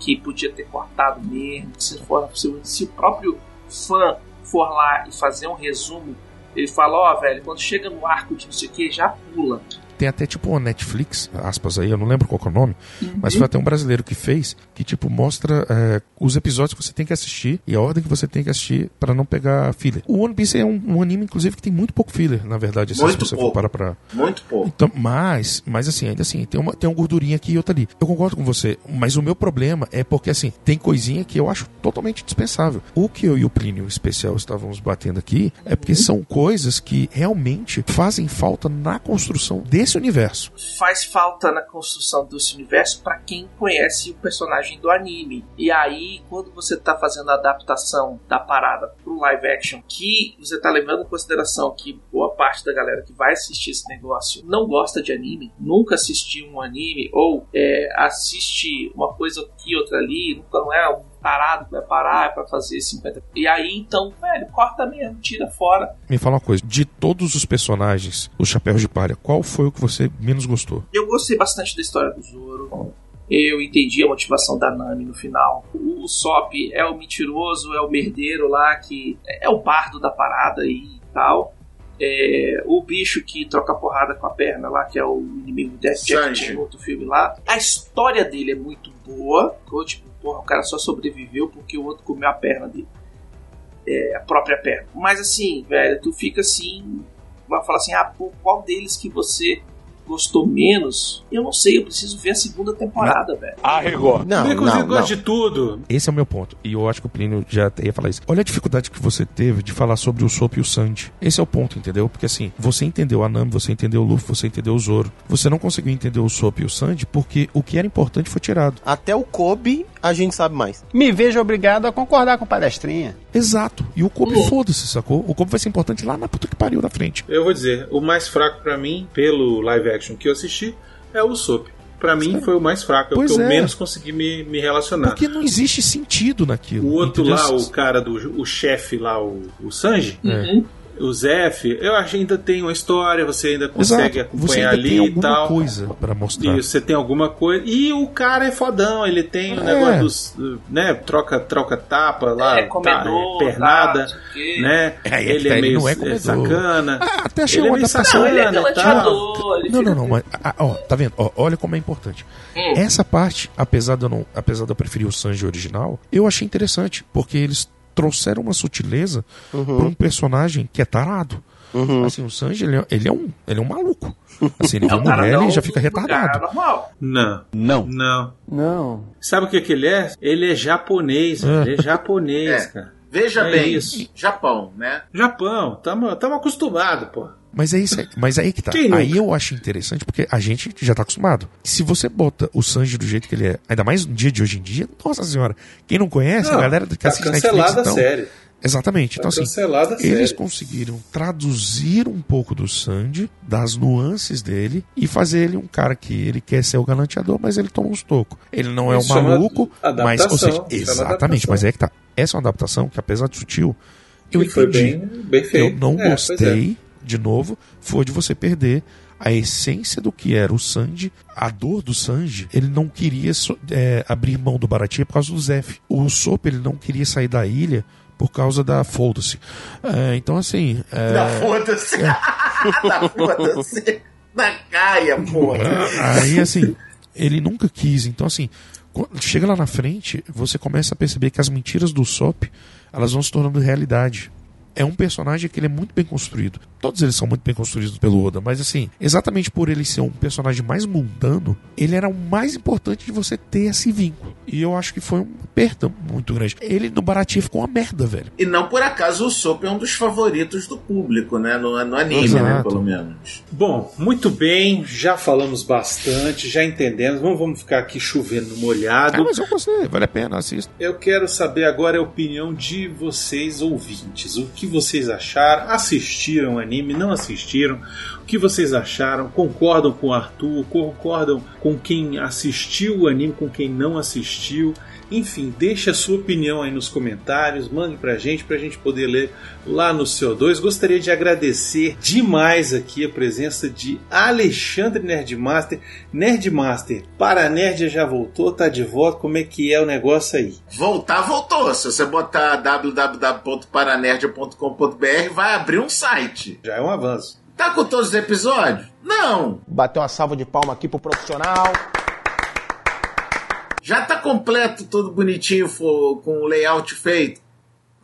que podia ter cortado mesmo. Se, for, se, o próprio fã for lá e fazer um resumo, ele fala: Ó, velho, quando chega no arco de não sei o que, já pula. Tem até tipo uma Netflix, aspas aí, eu não lembro qual é o nome, mas foi até um brasileiro que fez, que tipo mostra é, os episódios que você tem que assistir e a ordem que você tem que assistir pra não pegar filler. O One Piece é um, um anime, inclusive, que tem muito pouco filler, na verdade, assim, Muito se você pouco. for parar pra. Muito pouco. Então, mas, mas assim, ainda assim, tem uma, tem uma gordurinha aqui e outra ali. Eu concordo com você, mas o meu problema é porque, assim, tem coisinha que eu acho totalmente dispensável. O que eu e o Plínio especial estávamos batendo aqui é porque são coisas que realmente fazem falta na construção desse universo. Faz falta na construção desse universo pra quem conhece o personagem do anime. E aí, quando você tá fazendo a adaptação da parada pro live action, que você tá levando em consideração que boa parte da galera que vai assistir esse negócio não gosta de anime, nunca assistiu um anime, ou é, assiste uma coisa aqui, outra ali, nunca não é um tarado que vai parar é pra fazer 50. E aí, então, velho, corta mesmo, tira fora. Me fala uma coisa, de todos os personagens, os chapéus de palha, qual foi o que você menos gostou? Eu gostei bastante da história do Zoro. Eu entendi a motivação da Nami no final. O Sop é o mentiroso, é o merdeiro lá, que é o pardo da parada e tal. É, o bicho que troca porrada com a perna lá, que é o inimigo de Jack outro filme lá. A história dele é muito boa. Tipo, porra, o cara só sobreviveu porque o outro comeu a perna dele. É, a própria perna. Mas assim, velho, tu fica assim. Vai falar assim, ah, pô, qual deles que você gostou menos? Eu não sei, eu preciso ver a segunda temporada, velho. Arregou. Não, Inclusive, não, eu gosto não. de tudo. Esse é o meu ponto. E eu acho que o Plínio já ia falar isso. Olha a dificuldade que você teve de falar sobre o Sop e o Sandy. Esse é o ponto, entendeu? Porque assim, você entendeu a Nami, você entendeu o Luffy, você entendeu o Zoro. Você não conseguiu entender o Sop e o Sandy porque o que era importante foi tirado. Até o Kobe a gente sabe mais. Me vejo obrigado a concordar com palestrinha. Exato. E o Kobe, foda-se, sacou? O Kobe vai ser importante lá na puta que pariu na frente. Eu vou dizer, o mais fraco pra mim, pelo live action que eu assisti, é o Soap. Pra mim foi o mais fraco, é o Pois que eu é. menos consegui me, me relacionar. Porque não existe sentido naquilo. O outro entendeu? lá, o cara do o chefe lá, o, o Sanji, É. o Zef, eu acho que ainda tem uma história, você ainda consegue Exato. acompanhar Você ainda ali tem e alguma tal. coisa pra mostrar. Isso, você tem alguma coisa. E o cara é fodão, ele tem o É. negócio dos. né, troca, troca tapa lá, É, comedor, tá, é, pernada, tá, né? É, é que ele tá, é ele meio não é é comedor. sacana. Ah, até achei ele é uma meio adaptação. Não, ele é e tal. ele Não, não, não, mas ah, ó, tá vendo? Ó, olha como é importante. Hum. Essa parte, apesar de eu não, apesar de eu preferir o Sanji original, eu achei interessante, porque eles trouxeram uma sutileza Uhum. pra um personagem que é tarado. Uhum. Assim, o Sanji, ele é, ele é um, ele é um maluco. Assim, ele É um mulher, taradão ele já fica cara retardado. normal. Não. Não. Não. Não. Sabe o que, que ele é? Ele é japonês, velho. Ele é japonês, É. cara. Veja É bem, isso. Japão, né? Japão, tamo, tamo acostumado, pô. Mas é isso aí, mas aí que tá. Aí eu acho interessante porque a gente já tá acostumado. Se você bota o Sanji do jeito que ele é, ainda mais no dia de hoje em dia, nossa senhora, quem não conhece, Não, a galera que tá assiste cancelada Netflix, a então, série. Exatamente. Tá então, assim, eles série. conseguiram traduzir um pouco do Sandy, das nuances dele, e fazer ele um cara que ele quer ser o galanteador, mas ele toma uns tocos. Ele não é um chama maluco, mas, ou seja, chama exatamente, mas é que tá. Essa é uma adaptação que, apesar de sutil, eu foi entendi. bem, bem. Eu não É, gostei, de novo, foi de você perder a essência do que era o Sanji, a dor do Sanji, ele não queria é, abrir mão do Baratie por causa do Zef. O Sop, ele não queria sair da ilha por causa da foda-se. É, então, assim. é, Da foda-se. da foda-se. Da caia, porra. Aí, assim, ele nunca quis. Então, assim, quando chega lá na frente, você começa a perceber que as mentiras do Sop, elas vão se tornando realidade. É um personagem que ele é muito bem construído. Todos eles são muito bem construídos pelo Oda, mas assim, exatamente por ele ser um personagem mais mundano, ele era o mais importante de você ter esse vínculo. E eu acho que foi uma perda muito grande. Ele no Baratie ficou uma merda, velho. E não por acaso o Sop é um dos favoritos do público, né? No, no anime, Exato. né? Pelo menos. Bom, muito bem, já falamos bastante, já entendemos. Vamos, vamos ficar aqui chovendo molhado. Ah, mas eu gostei, vale a pena, assista. Eu quero saber agora a opinião de vocês, ouvintes. O que vocês acharam? Assistiram o anime? Não assistiram? O que vocês acharam? Concordam com o Arthur? Concordam com quem assistiu o anime? Com quem não assistiu? Enfim, deixe a sua opinião aí nos comentários, mande pra gente, pra gente poder ler lá no CO2. Gostaria de agradecer demais aqui a presença de Alexandre Nerdmaster. Nerdmaster, para a Nerd já voltou, tá de volta, como é que é o negócio aí? Voltar, voltou. Se você botar www.paranerd.com.br, vai abrir um site. Já é um avanço. Tá com todos os episódios? Não! Bateu uma salva de palma aqui pro profissional. Já tá completo, todo bonitinho, com o layout feito?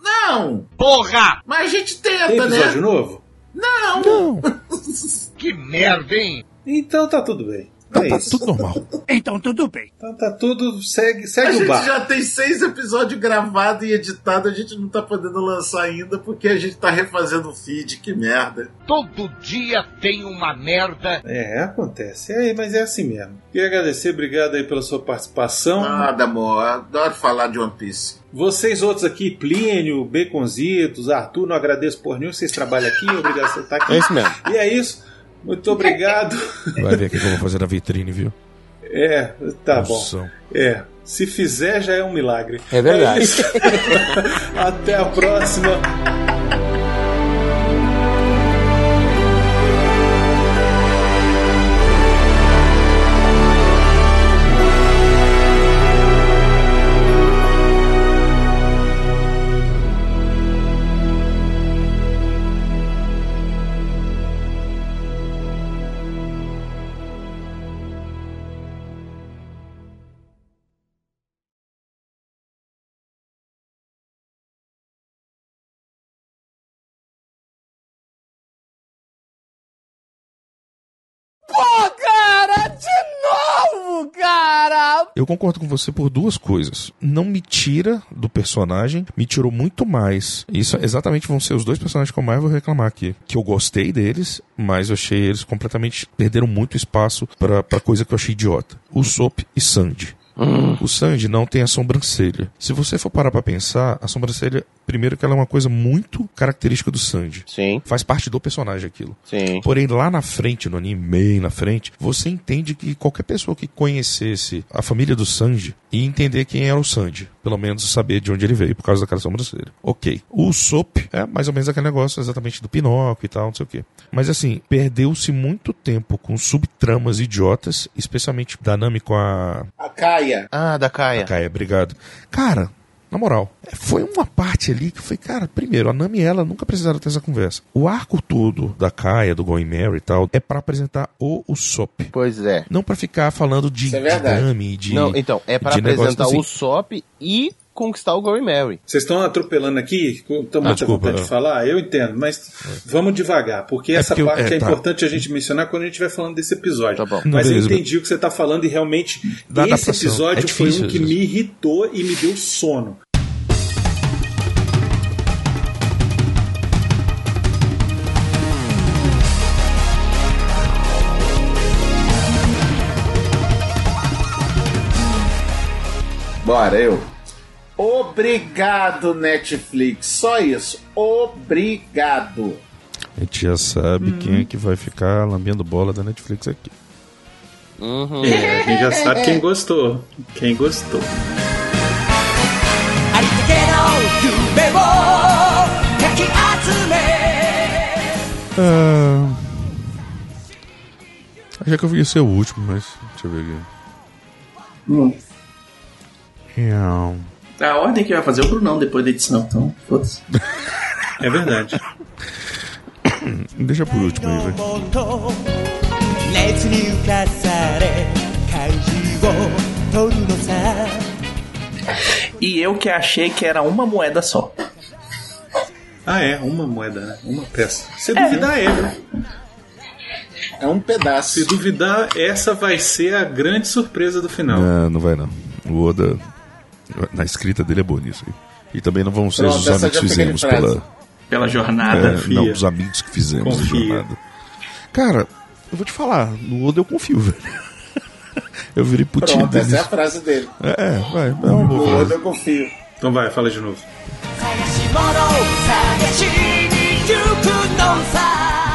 Não! Porra! Mas a gente tenta, Tem né? episódio novo? Não! Não, Que merda, hein? Então tá tudo bem. Tá, é tá isso. tudo normal. Então tudo bem. Então tá tudo. Segue, A segue o gente bar. já tem seis episódios gravados e editados, a gente não tá podendo lançar ainda porque a gente tá refazendo o feed, que merda. Todo dia tem uma merda. É, acontece. É, mas é assim mesmo. Queria agradecer, obrigado aí pela sua participação. Nada, amor, adoro falar de One Piece. Vocês outros aqui, Plínio, Baconzitos, Arthur, não agradeço por nenhum, vocês trabalham aqui, obrigado por estar aqui. É isso mesmo. E é isso. Muito obrigado. Vai ver o que eu vou fazer na vitrine, viu? É, tá bom. Noção. É, se fizer já é um milagre. É verdade. isso. Até a próxima. Eu concordo com você por duas coisas. Não me tira do personagem, me tirou muito mais. Isso exatamente vão ser os dois personagens que eu mais vou reclamar aqui. Que eu gostei deles, mas eu achei eles completamente. perderam muito espaço pra, pra coisa que eu achei idiota. O Sop e Sandy. O Sandy não tem a sobrancelha. Se você for parar pra pensar, a sobrancelha, primeiro que ela é uma coisa muito característica do Sandy. Sim, Faz parte do personagem aquilo. sim. Porém, lá na frente, no anime, bem na frente, você entende que qualquer pessoa que conhecesse a família do Sanji ia entender quem era o Sanji. Pelo menos saber de onde ele veio, por causa daquela sobrancelha. Ok. O Sop é mais ou menos aquele negócio exatamente do Pinóquio e tal, não sei o quê. Mas assim, perdeu-se muito tempo com subtramas idiotas, especialmente da Nami com a. A Kaia. Ah, da Kaia. Kaia, obrigado. Cara. Na moral, foi uma parte ali que foi, cara, primeiro, a Nami e ela nunca precisaram ter essa conversa. O arco todo da Kaia, do Going Mary e tal, é pra apresentar o Usopp. Pois é. Não pra ficar falando de, Isso é de. Nami, de. Não, então, é negócio apresentar assim. o Sop e conquistar o Gory Mary. Vocês estão atropelando aqui, estão Ah, desculpa, vontade é. de falar, eu entendo, mas vamos devagar, porque É essa porque eu- parte é, é, tá. importante a gente mencionar quando a gente estiver falando desse episódio. Tá bom. Mas beleza, eu entendi o que você está falando e realmente Da esse adaptação. episódio É foi difícil, um que me irritou e me deu sono. Bora, eu. Obrigado, Netflix. Só isso. Obrigado. A gente já sabe hum. quem é que vai ficar lambendo bola da Netflix aqui. Uhum. É, a gente já sabe quem gostou. Quem gostou. Ah, já que eu vi ser o último, mas deixa eu ver aqui. Hum. Yeah. A ordem que vai fazer é o Brunão depois da edição, então, foda-se. é verdade. Deixa por último aí, vai. E eu que achei que era uma moeda só. Ah, é, uma moeda, né? Uma peça. Se é. duvidar, é. Né? É um pedaço. Se duvidar, essa vai ser a grande surpresa do final. Não, não vai não. O Oda na escrita dele é boa nisso aí. E também não vão ser Pronto, os amigos que fizemos pela. Pela jornada, É, não, os amigos que fizemos Confia. a jornada. Cara, eu vou te falar, no Oda eu confio, velho. Eu virei putinho Pronto, deles. essa é a frase dele. É, é, vai, é uma boa O frase. Oda eu confio. Então vai, fala de novo.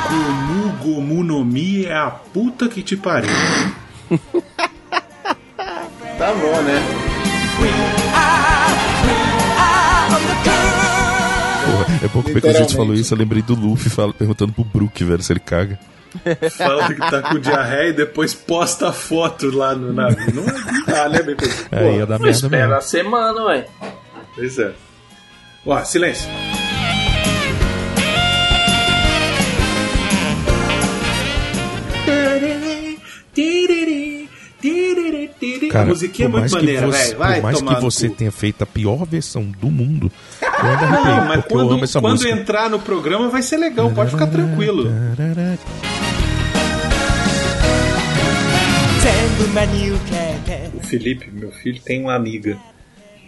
Gomu Gomu no Mi é a puta que te pariu. Tá bom, né? Porra, é bom que a gente falou isso, eu lembrei do Luffy fala- perguntando pro Brook, velho, se ele caga. Fala que tá com diarreia e depois posta a foto lá no navio. Não, dá, né, bebê? É, ia dar merda Espera mesmo. a semana, ué. Pois é. Ó, silêncio. Cara, a musiquinha é por muito mais que maneira, você, velho. Vai por mais que você cu. tenha feito a pior versão do mundo, eu ainda Não, mas porque eu amo quando, essa quando música. entrar no programa vai ser legal, pode ficar tranquilo. O Felipe, meu filho, tem uma amiga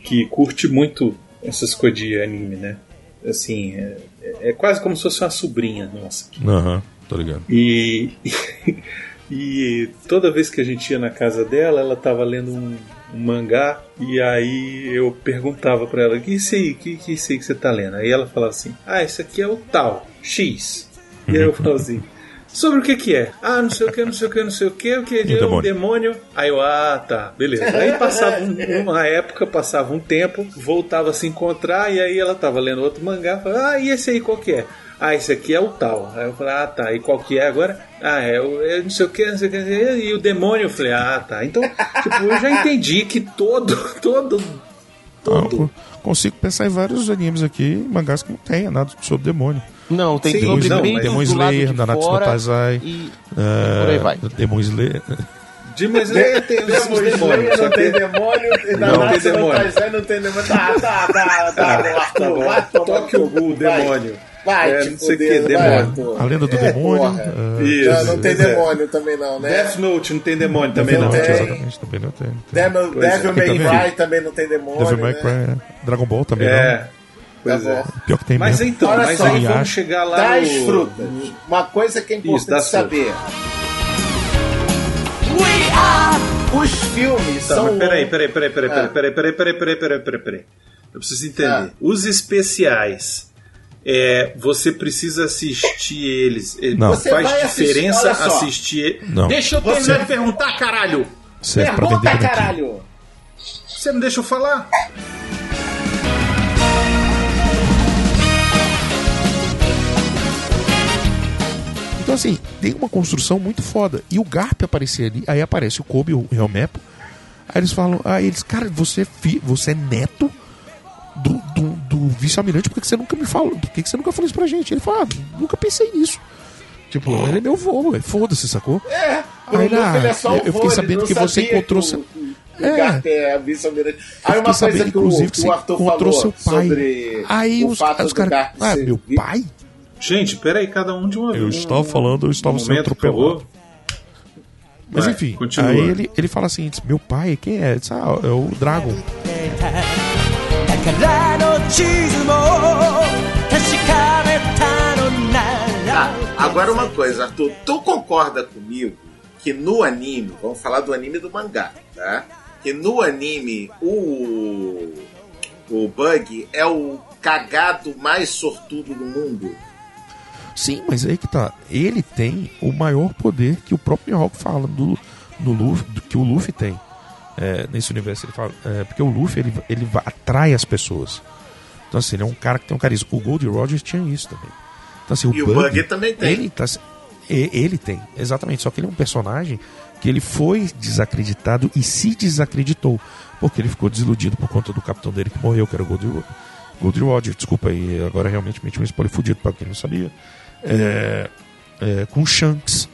que curte muito essas coisas de anime, né? Assim, é, é quase como se fosse uma sobrinha nossa. Aham, tô ligado. E, e toda vez que a gente ia na casa dela, ela tava lendo um, um mangá e aí eu perguntava pra ela: "Que isso aí? Que que isso aí que você tá lendo?" Aí ela falava assim: "Ah, isso aqui é o tal X". E aí eu falava assim: Sobre o que que é? Ah, não sei o que, não sei o que, não sei o que, o que é demônio. um demônio. Aí eu, ah, tá, beleza. Aí passava um- uma época, passava um tempo, voltava a se encontrar, e aí ela tava lendo outro mangá, falava, ah, e esse aí qual que é? Ah, esse aqui é o tal. Aí eu falei, ah, tá, e qual que é agora? Ah, é o é não sei o que, não sei o que, e o demônio. Eu falei, ah, tá. Então, tipo, eu já entendi que todo, todo, Ah, eu consigo pensar em vários animes aqui, mangás que não tem nada sobre demônio. Não, tem Demon beitos Demon lado Slayer, Nanatsu no Taizai, e- é, por aí vai. Demon Slayer. Demon Slayer tem os, os Demon demônios. Slayer só não tem demônio, e Não tem demônio. Não tem demônio. Tá, tá, tá, tá, Ah, tá bom. vai tomar Toque o demônio. Vai, É, não sei o que, vai, demônio. A lenda do É, demônio. é, Isso, Não, não tem é. demônio também não, né? Death Note não tem demônio também Não não. tem. Exatamente, também não tem. Devil, Pois é. Devil May também- Cry também não tem demônio, Devil May né? Cry, é. Dragon Ball também É, Tá pois é. bom. não. Pior que tem Mas mesmo. então, Olha mas só, aí vamos chegar lá Das no... frutas. Uma coisa que é Isso, importante das saber. Os filmes Tá, são... mas peraí, peraí, peraí, peraí, Ah. peraí, peraí, peraí, peraí, peraí, peraí, peraí. Eu preciso entender. Ah. Os especiais, é, você precisa assistir eles. Ele Não. Você Faz vai assistir- diferença só. assistir. Não. Deixa eu Você- terminar de perguntar, caralho! Serve pra Pergunta, caralho! Você não deixa eu falar? Então, assim, tem uma construção muito foda. E o Garp aparecia ali, aí aparece o Kobe, o Helmepo. Aí eles falam, aí eles, cara, você é, fi, você é neto do, do, do vice-almirante, por que que você nunca me falou? Por que que você nunca falou isso pra gente? Ele fala, ah, nunca pensei nisso. Tipo, ele é meu vô, foda-se, sacou? É, Aí, ah, ele é só o eu fiquei vô, ele sabendo que você encontrou que seu- o- o É. É vice-almirante. Aí uma coisa sabendo, que o, inclusive, que que o você encontrou seu pai. sobre Aí o os, fato os caras, ah, ser meu pai? Gente, peraí, cada um de uma Eu um- estava falando, eu estava um sendo atropelado. Mas Vai, enfim, continua. aí ele, ele fala assim, diz, meu pai, quem é? Diz, ah, é o Dragon. Tá, agora uma coisa, Arthur, tu concorda comigo que no anime, vamos falar do anime do mangá, tá? Que no anime o o Bug é o cagado mais sortudo do mundo. Sim, mas aí que tá. Ele tem o maior poder que o próprio Mihawk fala do, no Luffy, do que o Luffy tem. É, nesse universo ele fala. é, porque o Luffy ele, ele atrai as pessoas. Então, assim, ele é um cara que tem um carisma. O Gold Roger tinha isso também. Então, assim, o E o Bug, Bug também tem. Ele, tá, ele tem, exatamente. Só que ele é um personagem que ele foi desacreditado e se desacreditou. Porque ele ficou desiludido por conta do capitão dele que morreu, que era o Gold, Ro- Gold Roger. Desculpa aí, agora realmente meti um spoiler fudido pra quem não sabia. É, é, com o Shanks.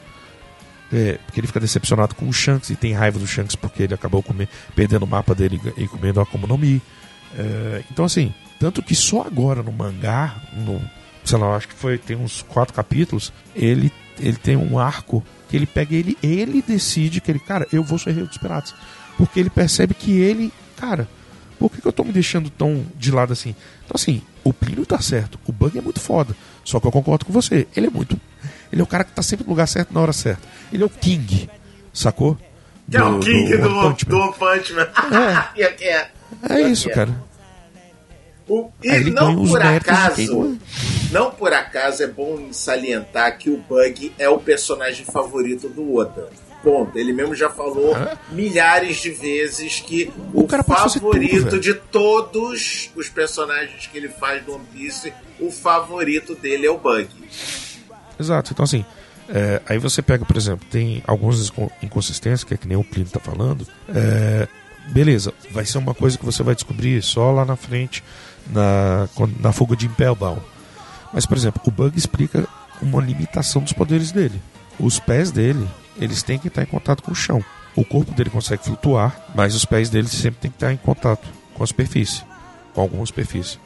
É, porque ele fica decepcionado com o Shanks e tem raiva do Shanks porque ele acabou comer, perdendo o mapa dele e comendo a Akuma no Mi. É, então, assim, tanto que só agora no mangá, no, sei lá, acho que foi, tem uns quatro capítulos, ele, ele tem um arco que ele pega ele, ele decide que ele, cara, eu vou ser rei dos piratas. Porque ele percebe que ele, cara, por que, que eu tô me deixando tão de lado assim? Então, assim, o Plínio tá certo, o Bug é muito foda. Só que eu concordo com você, ele é muito. Ele é o cara que tá sempre no lugar certo na hora certa. Ele é o King, sacou? Que é o King do, One Punch do Man. Punch Man. É. é. é. É isso, cara. O- e não por acaso, quem não por acaso é bom salientar que o Bug é o personagem favorito do Oda. Ponto. Ele mesmo já falou milhares de vezes que o, fazer favorito tudo, de todos os personagens que ele faz do One Piece, o favorito dele é o Bug. Exato. Então, assim, é, aí você pega, por exemplo, tem algumas incon- inconsistências, que é que nem o Plínio tá falando. É, beleza, vai ser uma coisa que você vai descobrir só lá na frente, na, na fuga de Impelbound. Mas, por exemplo, o Bug explica uma limitação dos poderes dele. Os pés dele, eles têm que estar em contato com o chão. O corpo dele consegue flutuar, mas os pés dele sempre têm que estar em contato com a superfície, com alguma superfície.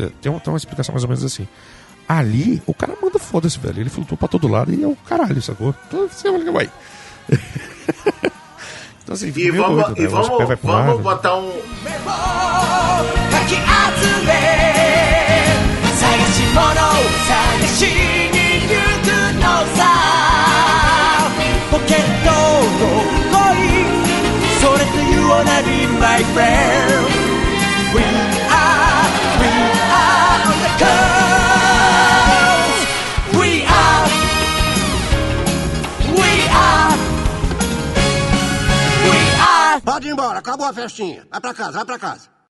É, tem, uma, tem uma explicação mais ou menos assim. Ali, o cara manda foda-se, velho. Ele flutua pra todo lado e é o caralho, sacou? Então, você vai- então, assim, E vamos, doido, e né? Vamos, vai pro vamos lado. botar um. かと You wanna be my friend We are, we are on the coast We are, we are, we are Pode ir embora, acabou a festinha. Vai pra casa, vai pra casa.